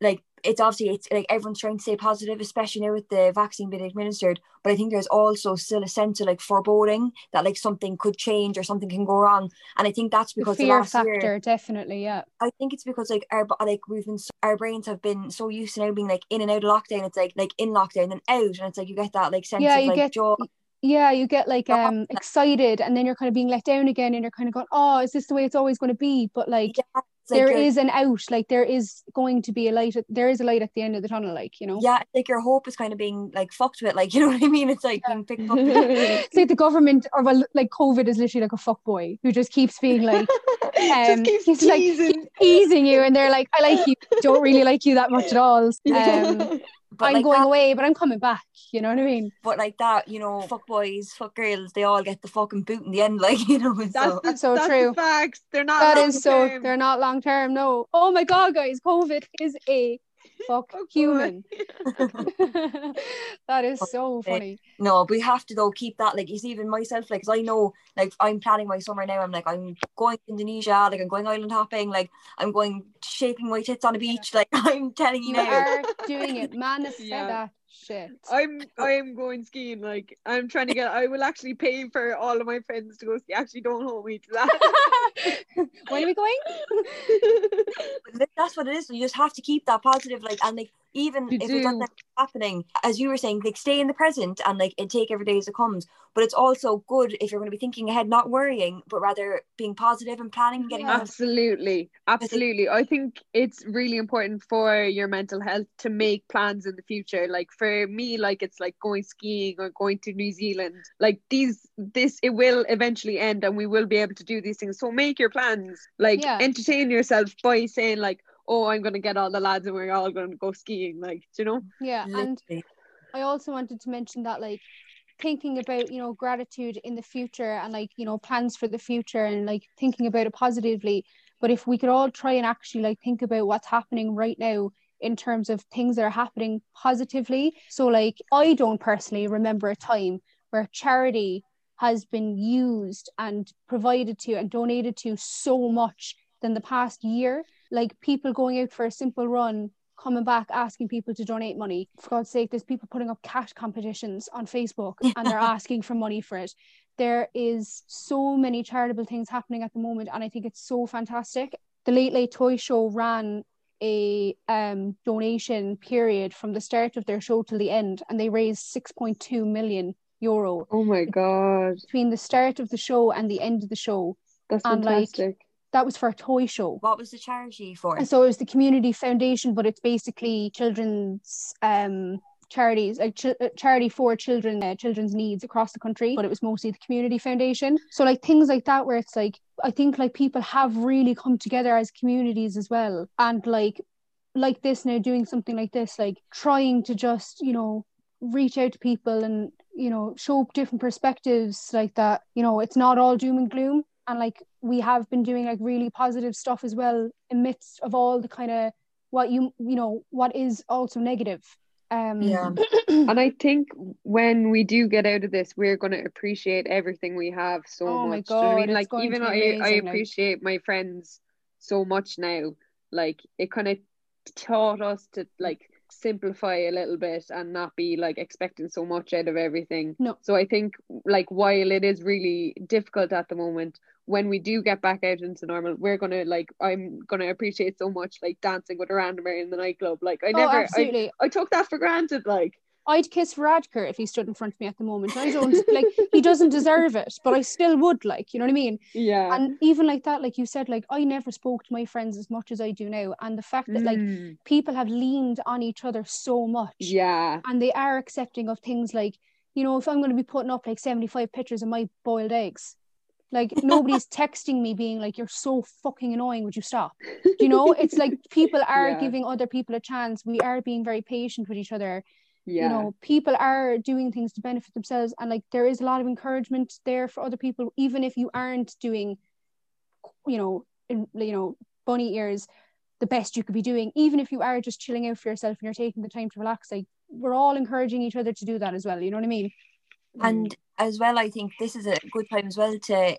S1: like it's obviously it's like everyone's trying to stay positive especially now with the vaccine being administered but i think there's also still a sense of like foreboding that like something could change or something can go wrong and i think that's because the
S3: fear
S1: last
S3: factor
S1: year
S3: definitely yeah
S1: I think it's because like our like we've been so, our brains have been so used to now being like in and out of lockdown. It's like like in lockdown and out, and it's like you get that like sense
S3: Yeah,
S1: of
S3: you
S1: like
S3: get-
S1: joy.
S3: yeah you get like um excited and then you're kind of being let down again and you're kind of going oh is this the way it's always going to be but like
S1: Yeah, like
S3: there an out like there is going to be a light at, there is a light at the end of the tunnel like you know?
S1: Yeah, like your hope is kind of being like fucked with, like (laughs) you know what I mean. It's like being picked up. (laughs)
S3: it's like the government or well like COVID is literally like a fuck boy who just keeps being like (laughs) um,
S2: just keeps
S3: he's like-
S2: teasing.
S3: teasing you and they're like I like you. Don't really like you that much at all. Um,
S1: But
S3: I'm
S1: like
S3: going
S1: that,
S3: away but I'm coming back you know what I mean
S1: but like that, you know, fuck boys, fuck girls, they all get the fucking boot in the end, (laughs) like you know.
S2: that's,
S1: So
S2: the,
S3: That's so
S2: that's
S3: true.
S2: the facts they're not
S3: that is so
S2: long-term.
S3: they're not long term no oh my god guys COVID is a fuck (laughs)
S2: Fuck boy.
S3: human (laughs) (laughs) that is so funny
S1: no, we have to though keep that like you see even myself, like 'cause I know like I'm planning my summer now. I'm like I'm going to Indonesia, like I'm going island hopping, like I'm going shaking my tits on a beach, like I'm telling you
S3: you
S1: now.
S3: are doing it manifest
S2: Yeah.
S3: that shit
S2: I'm I'm going skiing. Like I'm trying to get. I will actually pay for all of my friends to go ski. Actually, don't hold me to that. (laughs)
S3: when are we going (laughs)
S1: that's what it is. You just have to keep that positive, like, and like even
S2: You
S1: if it doesn't
S2: do.
S1: happening, as you were saying, like stay in the present and like and take every day as it comes. But it's also good if you're going to be thinking ahead, not worrying, but rather being positive and planning and getting
S3: Yeah.
S2: Absolutely. Absolutely. I think it's really important for your mental health to make plans in the future. Like for me, like it's like going skiing or going to New Zealand. Like these this it will eventually end and we will be able to do these things. So make your plans. Like
S3: Yeah.
S2: entertain yourself by saying like, Oh, I'm gonna get all the lads and we're all gonna go skiing, like, do you know?
S3: Yeah, and I also wanted to mention that like thinking about you know gratitude in the future and like you know plans for the future and like thinking about it positively. But if we could all try and actually like think about what's happening right now in terms of things that are happening positively. So like I don't personally remember a time where charity has been used and provided to and donated to so much than the past year like people going out for a simple run coming back asking people to donate money. For God's sake, there's people putting up cash competitions on Facebook (laughs) and they're asking for money for it. There is so many charitable things happening at the moment, and I think it's so fantastic. The Late Late Toy Show ran a um, donation period from the start of their show to the end, and they raised 6.2 million euro
S2: Oh my god.
S3: between the start of the show and the end of the show.
S2: That's
S3: And, like,
S2: fantastic.
S3: That was for a toy show.
S1: What was the charity for?
S3: And so it was the community foundation, but it's basically children's um charities, like ch- uh, charity for children, uh, children's needs across the country. But it was mostly the community foundation. So like things like that, where it's like I think like people have really come together as communities as well, and like like this now doing something like this, like trying to just you know reach out to people and you know show different perspectives like that. You know, it's not all doom and gloom and like we have been doing like really positive stuff as well amidst of all the kind of what you you know what is also negative um
S1: Yeah. (clears throat)
S2: And I think when we do get out of this, we're going to appreciate everything we have so
S3: Oh my
S2: much. Do you know I
S3: God,
S2: mean? Like even
S3: to be
S2: I, I
S3: amazing, like-
S2: appreciate my friends so much now. Like it kind of taught us to like simplify a little bit and not be like expecting so much out of everything.
S3: No.
S2: So I think like while it is really difficult at the moment, when we do get back out into normal, we're gonna like I'm gonna appreciate so much like dancing with a randomer in the nightclub. Like I
S3: oh
S2: never I, I took that for granted. Like
S3: I'd kiss Radker if he stood in front of me at the moment. I don't like he doesn't deserve it but I still would like you know what I mean?
S2: Yeah.
S3: and even like that like you said like I never spoke to my friends as much as I do now. And the fact that like
S2: Mm,
S3: people have leaned on each other so much
S2: yeah.
S3: and they are accepting of things like you know if i'm going to be putting up like 75 pictures of my boiled eggs like nobody's (laughs) texting me being like you're so fucking annoying would you stop? You know? It's like people (laughs) are
S2: Yeah.
S3: giving other people a chance. We are being very patient with each other
S2: Yeah.
S3: you know people are doing things to benefit themselves and like there is a lot of encouragement there for other people even if you aren't doing you know in, you know bunny ears the best you could be doing even if you are just chilling out for yourself and you're taking the time to relax like we're all encouraging each other to do that as well you know what i mean
S1: And as well, I think this is a good time as well to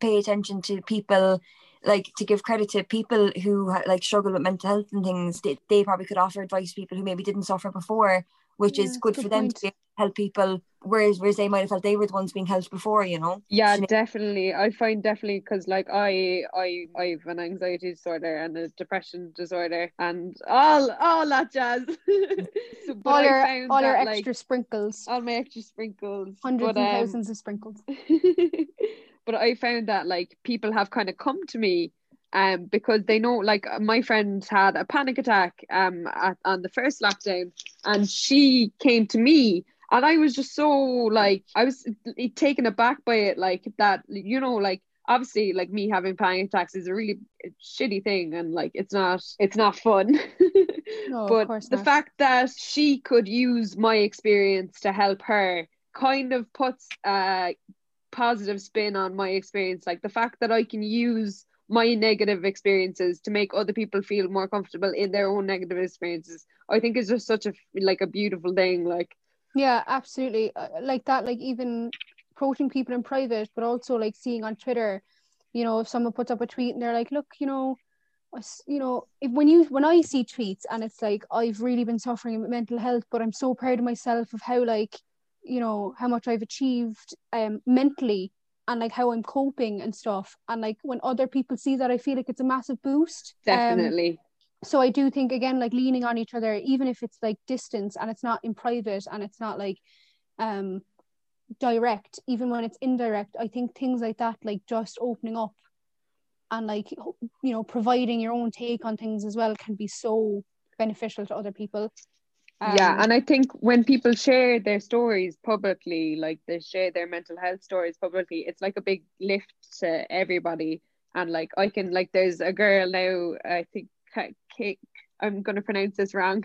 S1: pay attention to people, like to give credit to people who like struggle with mental health and things. They, they probably could offer advice to people who maybe didn't suffer before, which
S3: Yeah,
S1: is good
S3: good
S1: for them
S3: point.
S1: to be able to help people. Whereas, whereas they might have felt they were the ones being helped before, you know.
S2: yeah,
S1: So-
S2: definitely. I find definitely because like I I I have an anxiety disorder and a depression disorder and all all that jazz. (laughs) so, but
S3: all
S2: I
S3: your all your
S2: that,
S3: extra
S2: like,
S3: sprinkles
S2: all my extra sprinkles.
S3: hundreds
S2: but,
S3: and
S2: um,
S3: thousands of sprinkles (laughs)
S2: but I found that like people have kind of come to me um because they know like my friend had a panic attack um at, on the first lockdown and she came to me and I was just so like I was taken aback by it like that you know like obviously like me having panic attacks is a really shitty thing and like it's not it's not fun (laughs)
S3: no of
S2: but the
S3: not.
S2: fact that she could use my experience to help her kind of puts a positive spin on my experience like the fact that I can use my negative experiences to make other people feel more comfortable in their own negative experiences I think is just such a like a beautiful thing like
S3: Yeah, absolutely. Uh, Like that, like even approaching people in private, but also like seeing on Twitter, you know, if someone puts up a tweet and they're like, look, you know, you know, if when you when I see tweets and it's like I've really been suffering with mental health, but I'm so proud of myself of how like, you know, how much I've achieved um mentally and like how I'm coping and stuff. And like when other people see that, I feel like it's a massive boost. Um,
S2: definitely
S3: so I do think again like leaning on each other even if it's like distance and it's not in private and it's not like um direct even when it's indirect I think things like that like just opening up and like you know providing your own take on things as well can be so beneficial to other people
S2: um, yeah and i think when people share their stories publicly like they share their mental health stories publicly it's like a big lift to everybody. And like i can like there's a girl now i think K- i'm gonna pronounce this wrong.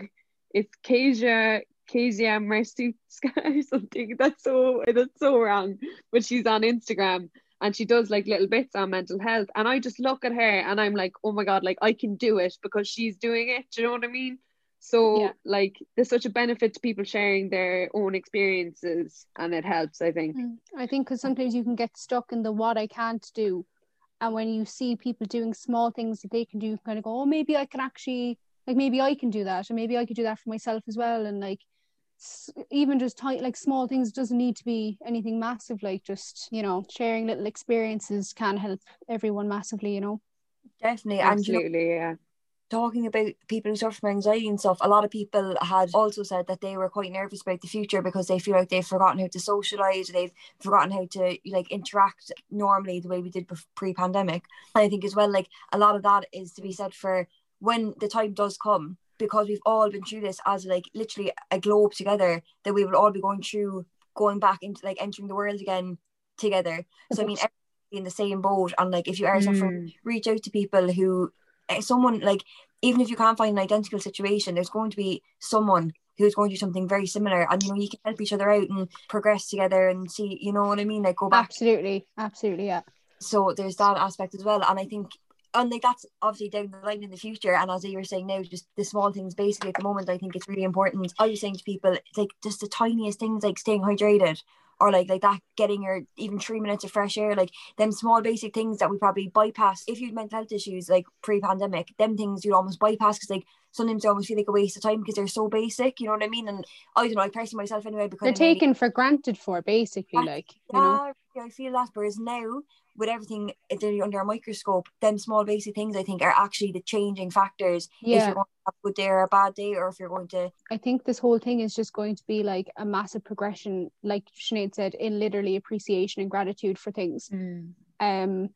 S2: It's Kasia Kasia Marsutska (laughs) or something. That's so that's so wrong. But she's on instagram and she does like little bits on mental health. And i just look at her and i'm like oh my god like i can do it because she's doing it. Do you know what i mean so yeah. like there's such a benefit to people sharing their own experiences and it helps i think. Mm.
S3: i think because sometimes you can get stuck in the what i can't do. And when you see people doing small things that they can do you kind of go oh maybe i can actually like maybe i can do that and maybe i could do that for myself as well. And like even just tight like small things doesn't need to be anything massive like just you know sharing little experiences can help everyone massively you know?
S1: Definitely.
S2: Absolutely and, you know, yeah
S1: talking about people who suffer from anxiety and stuff, a lot of people had also said that they were quite nervous about the future because they feel like they've forgotten how to socialize, they've forgotten how to like interact normally the way we did pre-pandemic. And I think as well, like a lot of that is to be said for when the time does come, because we've all been through this as like literally a globe together that we will all be going through going back into like entering the world again together so i mean in the same boat and like if you are mm. suffering reach out to people who Uh, someone like even if you can't find an identical situation there's going to be someone who's going to do something very similar and you know you can help each other out and progress together and see you know what i mean like go back
S3: absolutely absolutely yeah
S1: so there's that aspect as well and i think and like that's obviously down the line in the future. And as you were saying now, just the small things basically at the moment, I think it's really important. I was saying to people, it's like just the tiniest things like staying hydrated or like like that getting your even three minutes of fresh air, like them small basic things that we probably bypass. If you'd mental health issues like pre-pandemic, them things you'd almost bypass because like sometimes they almost feel like a waste of time because they're so basic, you know what I mean? And I don't know, I personally myself anyway because
S3: they're taken maybe, for granted for basically, like
S1: yeah, you know. I feel that whereas now with everything under a microscope, then small basic things I think are actually the changing factors. Yeah. If you're going to have a good day or a bad day, or if you're going to.
S3: I think this whole thing is just going to be like a massive progression, like Sinead said, in literally appreciation and gratitude for things. Mm. Um,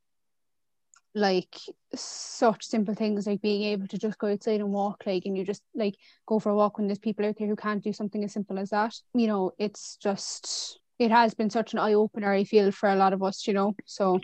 S3: like such simple things like being able to just go outside and walk like and you just like go for a walk when there's people out there who can't do something as simple as that you know it's just it has been such an eye opener, I feel, for a lot of us, you know. So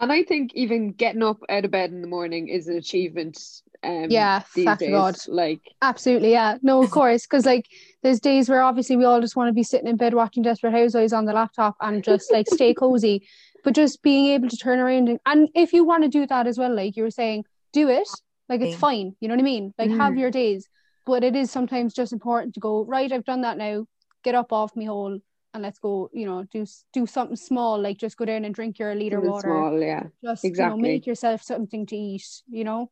S2: and I think even getting up out of bed in the morning is an achievement. Um,
S3: yeah,
S2: these days. God. Like
S3: absolutely, yeah. No, of course, because like there's days where obviously we all just want to be sitting in bed watching Desperate Housewives on the laptop and just like stay (laughs) cozy. But just being able to turn around and, and if you want to do that as well, like you were saying, do it. Like it's fine. You know what I mean? Like mm. have your days. But it is sometimes just important to go, right, I've done that now. Get up off me hole and let's go you know do do something small like just go down and drink your liter of water.
S2: small, yeah.
S3: Just exactly you know, make yourself something to eat you know?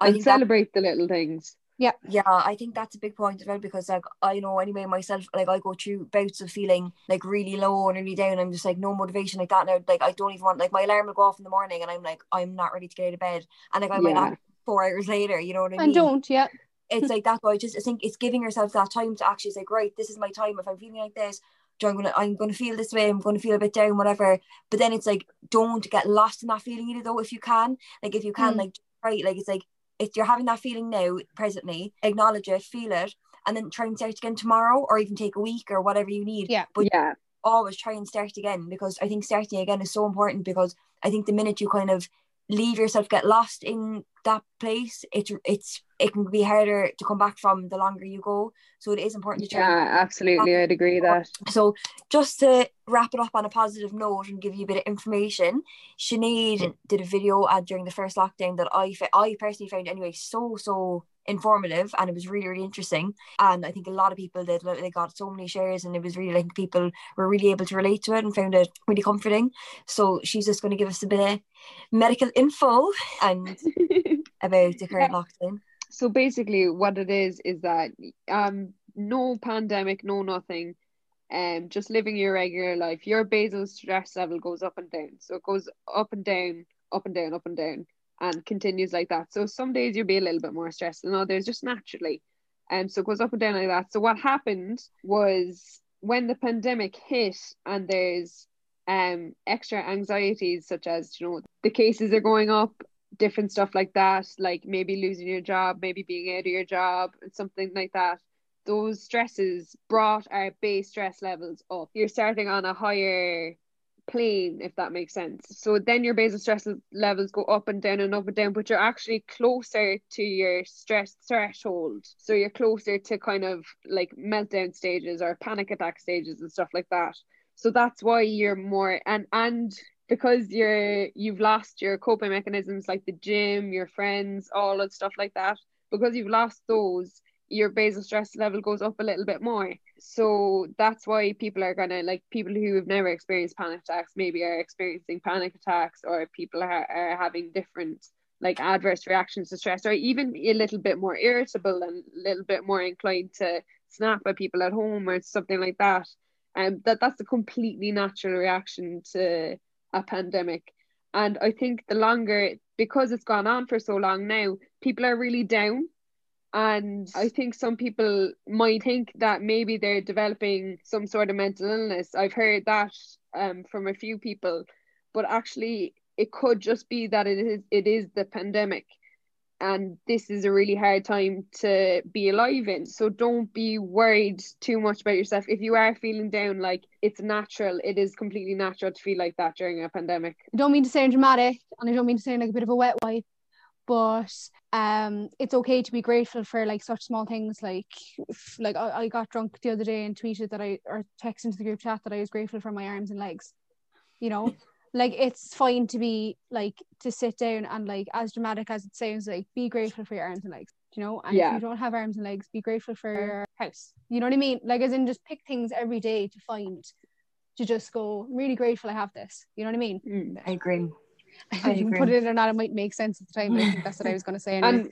S2: And celebrate that, the little things.
S3: Yeah.
S1: Yeah i think that's a big point as well because like i know anyway myself like i go through bouts of feeling like really low and really down i'm just like no motivation like that now. Like i don't even want like my alarm will go off in the morning and i'm like i'm not ready to get out of bed. And like i might not four hours later you know what i mean?
S3: and don't yeah.
S1: It's like that I just I think it's giving yourself that time to actually say, great, this is my time. If I'm feeling like this, I'm gonna I'm gonna feel this way, I'm gonna feel a bit down, whatever. But then it's like don't get lost in that feeling either though if you can. Like if you can, mm. like right, like it's like if you're having that feeling now, presently, acknowledge it, feel it, and then try and start again tomorrow or even take a week or whatever you need.
S3: Yeah.
S1: But
S2: yeah,
S1: always try and start again because I think starting again is so important because I think the minute you kind of leave yourself get lost in that place it's it's it can be harder to come back from the longer you go. So it is important to
S2: try yeah absolutely i'd agree that.
S1: So just to wrap it up on a positive note and give you a bit of information Sinead mm. did a video ad during the first lockdown that I I personally found anyway so so informative and it was really really interesting. And I think a lot of people did they got so many shares and it was really like people were really able to relate to it and found it really comforting. So she's just going to give us a bit of medical info and (laughs) about the current lockdown.
S2: So basically what it is is that um no pandemic no nothing. Um just living your regular life. Your basal stress level goes up and down. So it goes up and down up and down up and down and continues like that. So some days you'll be a little bit more stressed than others, just naturally. And um, so it goes up and down like that. So what happened was when the pandemic hit and there's um extra anxieties such as you know the cases are going up different stuff like that like maybe losing your job maybe being out of your job something like that those stresses brought our base stress levels up you're starting on a higher plane if that makes sense. So then your basal stress levels go up and down and up and down but you're actually closer to your stress threshold. So you're closer to kind of like meltdown stages or panic attack stages and stuff like that. So that's why you're more and and because you're you've lost your coping mechanisms like the gym your friends all that stuff like that because you've lost those your basal stress level goes up a little bit more so that's why people are gonna like people who have never experienced panic attacks maybe are experiencing panic attacks or people are, are having different like adverse reactions to stress or even a little bit more irritable and a little bit more inclined to snap at people at home or something like that. And um, that that's a completely natural reaction to a pandemic. And i think the longer because it's gone on for so long now people are really down and I think some people might think that maybe they're developing some sort of mental illness. I've heard that um, from a few people, but actually, it could just be that it is it is the pandemic and this is a really hard time to be alive in. So don't be worried too much about yourself. If you are feeling down, like it's natural, it is completely natural to feel like that during a pandemic.
S3: I don't mean to sound dramatic and I don't mean to sound like a bit of a wet wipe, but um it's okay to be grateful for like such small things like like I, I got drunk the other day and tweeted that I or texted into the group chat that I was grateful for my arms and legs. You know? (laughs) like it's fine to be like to sit down and like as dramatic as it sounds like be grateful for your arms and legs you know and yeah. if you don't have arms and legs be grateful for your house you know what i mean like as in just pick things every day to find to just go I'm really grateful i have this you know what i mean
S1: mm, i agree
S3: I you agree. put it in or not it might make sense at the time i think that's what i was going to say
S2: anyway. and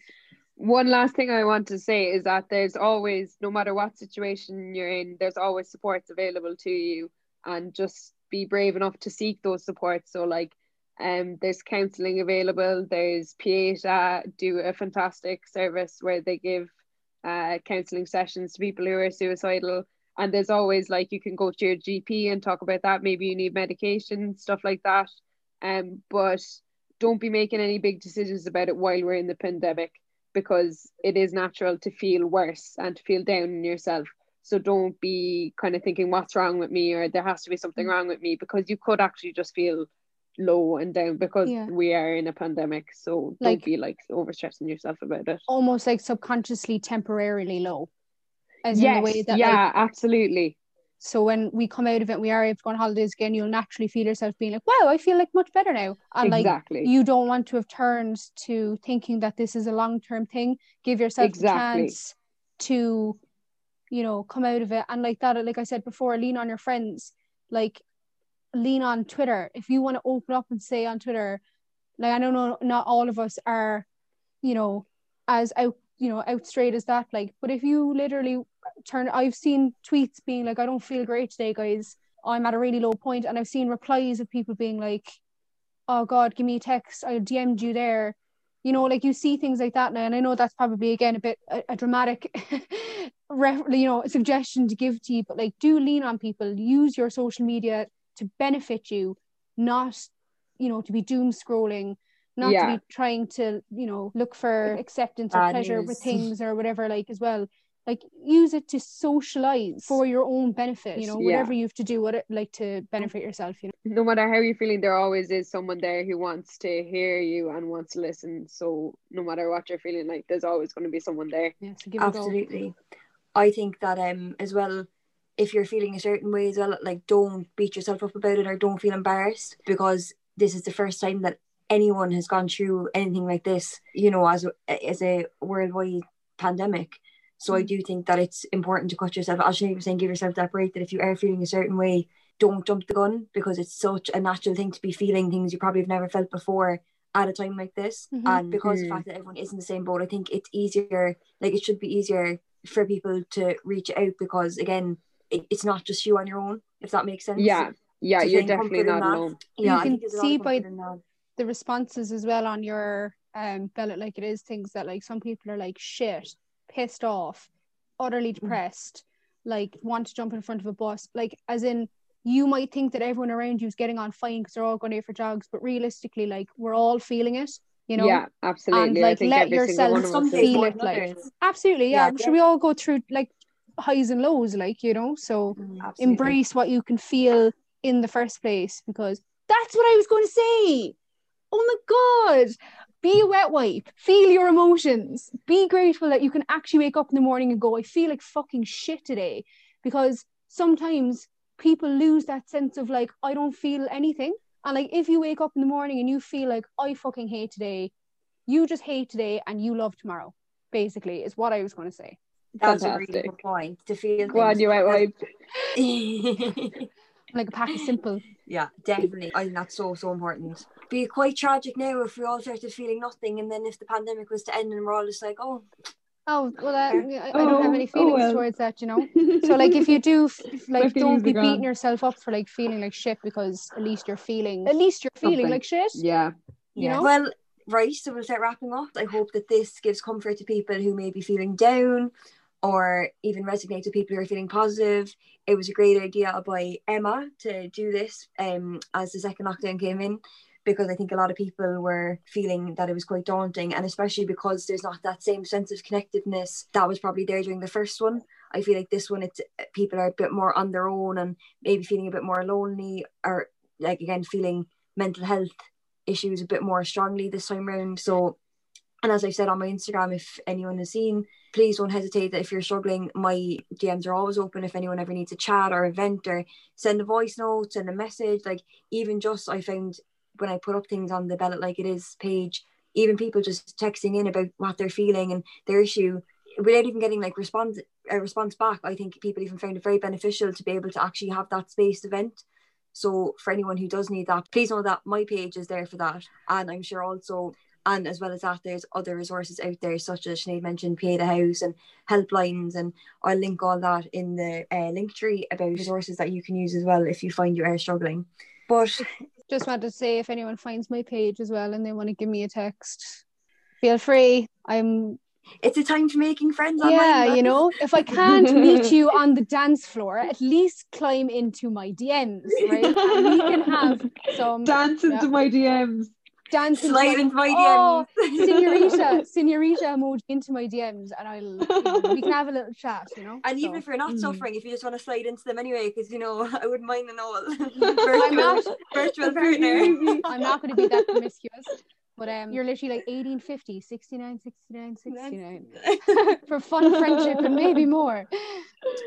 S2: one last thing i want to say is that there's always no matter what situation you're in there's always supports available to you and just be brave enough to seek those supports. So like um there's counselling available, there's Pieta do a fantastic service where they give uh counselling sessions to people who are suicidal and there's always like you can go to your GP and talk about that. Maybe you need medication, stuff like that. Um but don't be making any big decisions about it while we're in the pandemic because it is natural to feel worse and to feel down in yourself so don't be kind of thinking what's wrong with me or there has to be something mm. wrong with me because you could actually just feel low and down because yeah. we are in a pandemic. So don't be like overstressing yourself about it.
S3: Almost like subconsciously temporarily low.
S2: As yes, in the way that yeah, like, absolutely.
S3: So when we come out of it, we are able to go on holidays again, you'll naturally feel yourself being like, wow, I feel like much better now. And exactly. like you don't want to have turned to thinking that this is a long term thing. Give yourself exactly. a chance to you know come out of it and like that like i said before lean on your friends like lean on twitter if you want to open up and say on twitter like i don't know not all of us are you know as out you know out straight as that. Like but if you literally turn i've seen tweets being like i don't feel great today guys. I'm at a really low point. And i've seen replies of people being like oh god give me a text. I dm'd you there. You know like you see things like that now. And i know that's probably again a bit a, a dramatic (laughs) you know suggestion to give to you but like do lean on people. Use your social media to benefit you not you know to be doom scrolling not yeah. to be trying to you know look for acceptance or pleasure with (laughs) things or whatever like as well. Like use it to socialize for your own benefit you know whatever yeah. you have to do what it like to benefit yourself you know?
S2: No matter how you're feeling there always is someone there who wants to hear you and wants to listen. So no matter what you're feeling like there's always going to be someone there.
S3: Yeah so
S1: absolutely. I think that um as well if you're feeling a certain way as well like don't beat yourself up about it or don't feel embarrassed because this is the first time that anyone has gone through anything like this you know as a, as a worldwide pandemic so I mm. do think that it's important to cut yourself. As you were saying, give yourself that break. That if you are feeling a certain way, don't jump the gun because it's such a natural thing to be feeling things you probably have never felt before at a time like this. Mm-hmm. And because mm-hmm. the fact that everyone is in the same boat, I think it's easier. Like it should be easier for people to reach out because again, it, it's not just you on your own. If that makes sense.
S2: Yeah, yeah, you're definitely not alone.
S3: Yeah, you can see by the responses as well on your um Bell Like It Is things that like some people are like shit, pissed off, utterly depressed, like want to jump in front of a bus. Like as in you might think that everyone around you is getting on fine because they're all going out for jogs, but realistically, like we're all feeling it, you know.
S2: yeah, absolutely.
S3: and, like, let yourself
S2: one of us
S1: Some
S2: is-
S1: days
S3: feel it, like- Absolutely, yeah.
S1: Yeah,
S3: Should we all go through like highs and lows, like, you know? So
S1: Absolutely.
S3: embrace what you can feel in the first place because that's what I was going to say. Oh my god. Be a wet wipe. Feel your emotions. Be grateful that you can actually wake up in the morning and go, I feel like fucking shit today. Because sometimes people lose that sense of like, I don't feel anything. And like if you wake up in the morning and you feel like I fucking hate today, you just hate today and you love tomorrow. Basically, is what I was going to say.
S1: That's a really good point to feel.
S2: Go on, you out wipe. (laughs) (laughs)
S3: Like a pack of simple. (laughs)
S1: yeah, definitely. I think that's so so important. Be quite tragic now if we all started feeling nothing, and then if the pandemic was to end and we're all just like, oh,
S3: Oh well, uh,
S1: Yeah.
S3: I, I don't have
S2: Oh,
S3: any
S2: oh
S3: feelings
S2: well.
S3: towards that, you know. (laughs) So like, if you do, f- like, don't be beating yourself up for like feeling like shit because at least you're feeling, at least you're feeling
S2: Something.
S3: like shit.
S2: Yeah.
S3: You
S1: yeah.
S3: know?
S1: Well, right. So we'll start wrapping up. I hope that this gives comfort to people who may be feeling down, or even resonate to people who are feeling positive. It was a great idea by Emma to do this um, as the second lockdown came in. Because I think a lot of people were feeling that it was quite daunting, and especially because there's not that same sense of connectedness that was probably there during the first one. I feel like this one, it's people are a bit more on their own and maybe feeling a bit more lonely, or like again feeling mental health issues a bit more strongly this time round. So, and as I said on my Instagram, if anyone has seen, please don't hesitate that if you're struggling, my DMs are always open. If anyone ever needs a chat or a vent or send a voice note, send a message, like even just I found when I put up things on the Bell It Like It Is page, even people just texting in about what they're feeling and their issue without even getting like response a response back. I think people even found it very beneficial to be able to actually have that space to vent. So for anyone who does need that, please know that my page is there for that. And I'm sure also, and as well as that, there's other resources out there, such as Sinead mentioned, Pieta House and helplines. And I'll link all that in the uh, link tree about resources that you can use as well if you find you are struggling. But
S3: Just wanted to say if anyone finds my page as well and they want to give me a text, feel free. I'm
S1: it's a time for making friends online.
S3: yeah,
S1: guys.
S3: you know, if I can't meet you on the dance floor, at least climb into my DMs, right? (laughs) And we can have some
S2: Dance into
S3: Yeah.
S2: my DMs.
S3: Dance into
S1: Slide
S3: my-
S1: into my
S3: Oh,
S1: DMs. (laughs)
S3: senorita, senorita emoji into my DMs, and I'll you know, we can have a little chat, you know.
S1: And even
S3: So,
S1: if you're not
S2: Mm.
S1: suffering, if you just want to slide into them anyway, because you know (laughs) I wouldn't mind an all (laughs)
S3: I'm
S1: virtual,
S3: not,
S1: virtual partner.
S3: I'm not going to be that promiscuous, but um, you're literally like 1850, 69, 69, 69 for fun friendship and maybe more.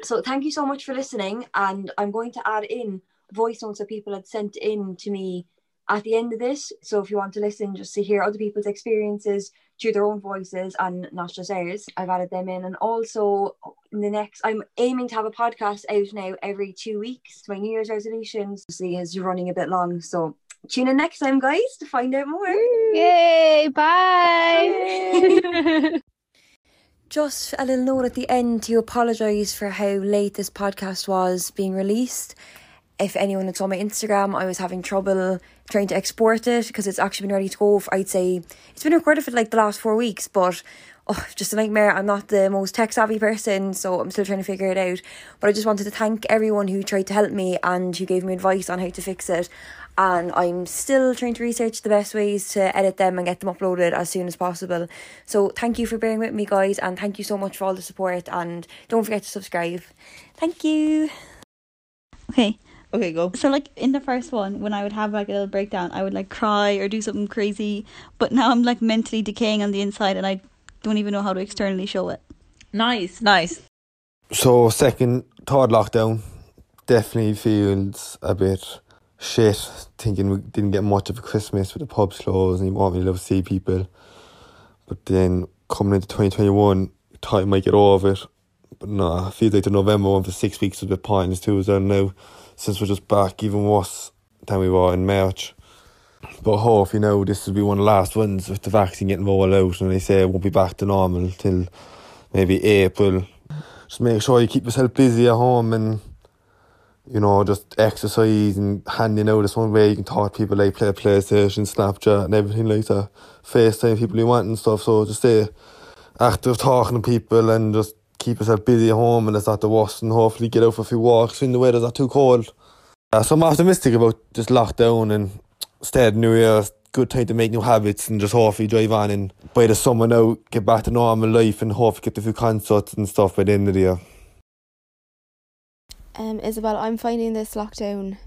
S1: So thank you so much for listening, and I'm going to add in voice notes that people had sent in to me at the end of this. So if you want to listen, just to hear other people's experiences through their own voices and not just ours, I've added them in. And also in the next, I'm aiming to have a podcast out now every two weeks. My New Year's resolutions, see, is running a bit long. So tune in next time, guys, to find out more.
S3: Yay! Bye. (laughs)
S7: Just a little note at the end to apologise for how late this podcast was being released. If anyone had saw my Instagram, I was having trouble trying to export it because it's actually been ready to go. For, I'd say it's been recorded for like the last four weeks, but oh, just a nightmare. I'm not the most tech savvy person, so I'm still trying to figure it out. But I just wanted to thank everyone who tried to help me and who gave me advice on how to fix it. And I'm still trying to research the best ways to edit them and get them uploaded as soon as possible. So thank you for bearing with me, guys, and thank you so much for all the support. And don't forget to subscribe. Thank you.
S8: Okay.
S9: Okay, go.
S8: So like in the first one, when I would have like a little breakdown, I would like cry or do something crazy. But now I'm like mentally decaying on the inside, and I don't even know how to externally show it.
S9: Nice, nice.
S10: So second, third lockdown, definitely feels a bit shit. Thinking we didn't get much of a Christmas with the pubs closed, and you want really love to see people. But then coming into twenty twenty one, thought you might get over it. But no, I feel like the November one for six weeks was a bit pointless too as well now, since we're just back even worse than we were in March. But hope, you know, this will be one of the last ones with the vaccine getting rolled out and they say it won't be back to normal till maybe April. Just make sure you keep yourself busy at home and you know, just exercise and handing out this one way you can talk to people like play PlayStation, Snapchat and everything like that. FaceTime people you want and stuff. So just stay active talking to people and just keep yourself busy at home and it's not the worst and hopefully get out for a few walks when the weather's not too cold. Uh, so I'm optimistic about this lockdown and instead New Year, good time to make new habits and just hopefully drive on and by the summer now get back to normal life and hopefully get a few concerts and stuff by the end of the year.
S9: Um, Isabel, I'm finding this lockdown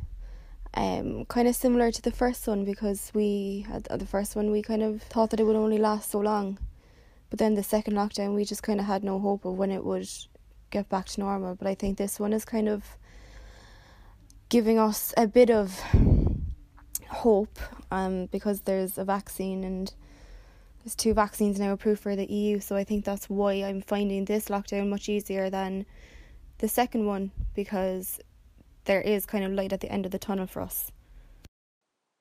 S9: um, kind of similar to the first one because we had uh, the first one we kind of thought that it would only last so long, but then the second lockdown we just kind of had no hope of when it would get back to normal. But I think this one is kind of giving us a bit of hope um, because there's a vaccine and there's two vaccines now approved for the EU. So I think that's why I'm finding this lockdown much easier than the second one because there is kind of light at the end of the tunnel for us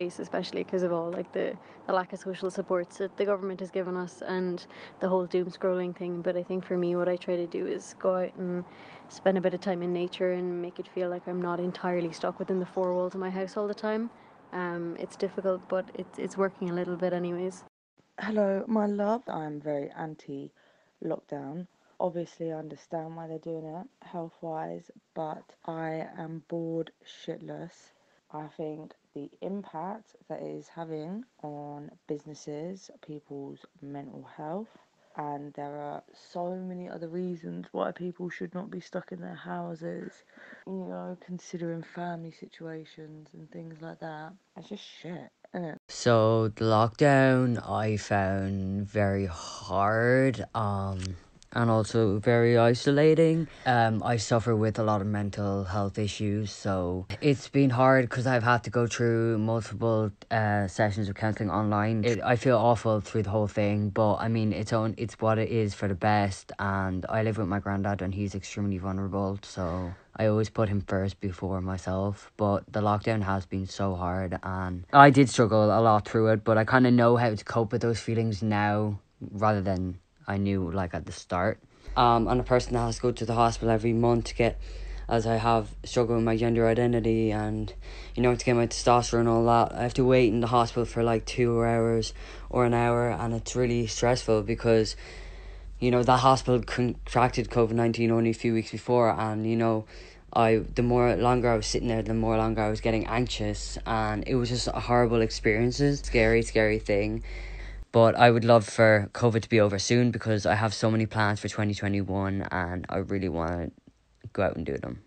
S11: especially because of all like the, the lack of social supports that the government has given us and the whole doom scrolling thing. But i think for me what i try to do is go out and spend a bit of time in nature and make it feel like i'm not entirely stuck within the four walls of my house all the time. Um, it's difficult but it's, it's working a little bit anyways.
S12: Hello my love. I'm very anti lockdown obviously I understand why they're doing it health wise, but I am bored shitless. I think the impact that it is having on businesses, people's mental health, and there are so many other reasons why people should not be stuck in their houses, you know, considering family situations and things like that. It's just shit.
S13: So the lockdown I found very hard. Um and also very isolating. Um, I suffer with a lot of mental health issues, so it's been hard because I've had to go through multiple uh, sessions of counselling online. It, I feel awful through the whole thing, but I mean, it's on, it's what it is for the best. And I live with my granddad, and he's extremely vulnerable, so. I always put him first before myself, but the lockdown has been so hard and I did struggle a lot through it, but I kind of know how to cope with those feelings now rather than I knew like at the start. Um, I'm a person that has to go to the hospital every month to get, as I have struggled with my gender identity and, you know, to get my testosterone and all that. I have to wait in the hospital for like two hours or an hour, and it's really stressful because, you know, that hospital contracted COVID nineteen only a few weeks before, and you know. I the more longer I was sitting there, the more longer I was getting anxious, and it was just a horrible experiences, scary, scary thing. But I would love for COVID to be over soon because I have so many plans for 2021 and I really want to go out and do them.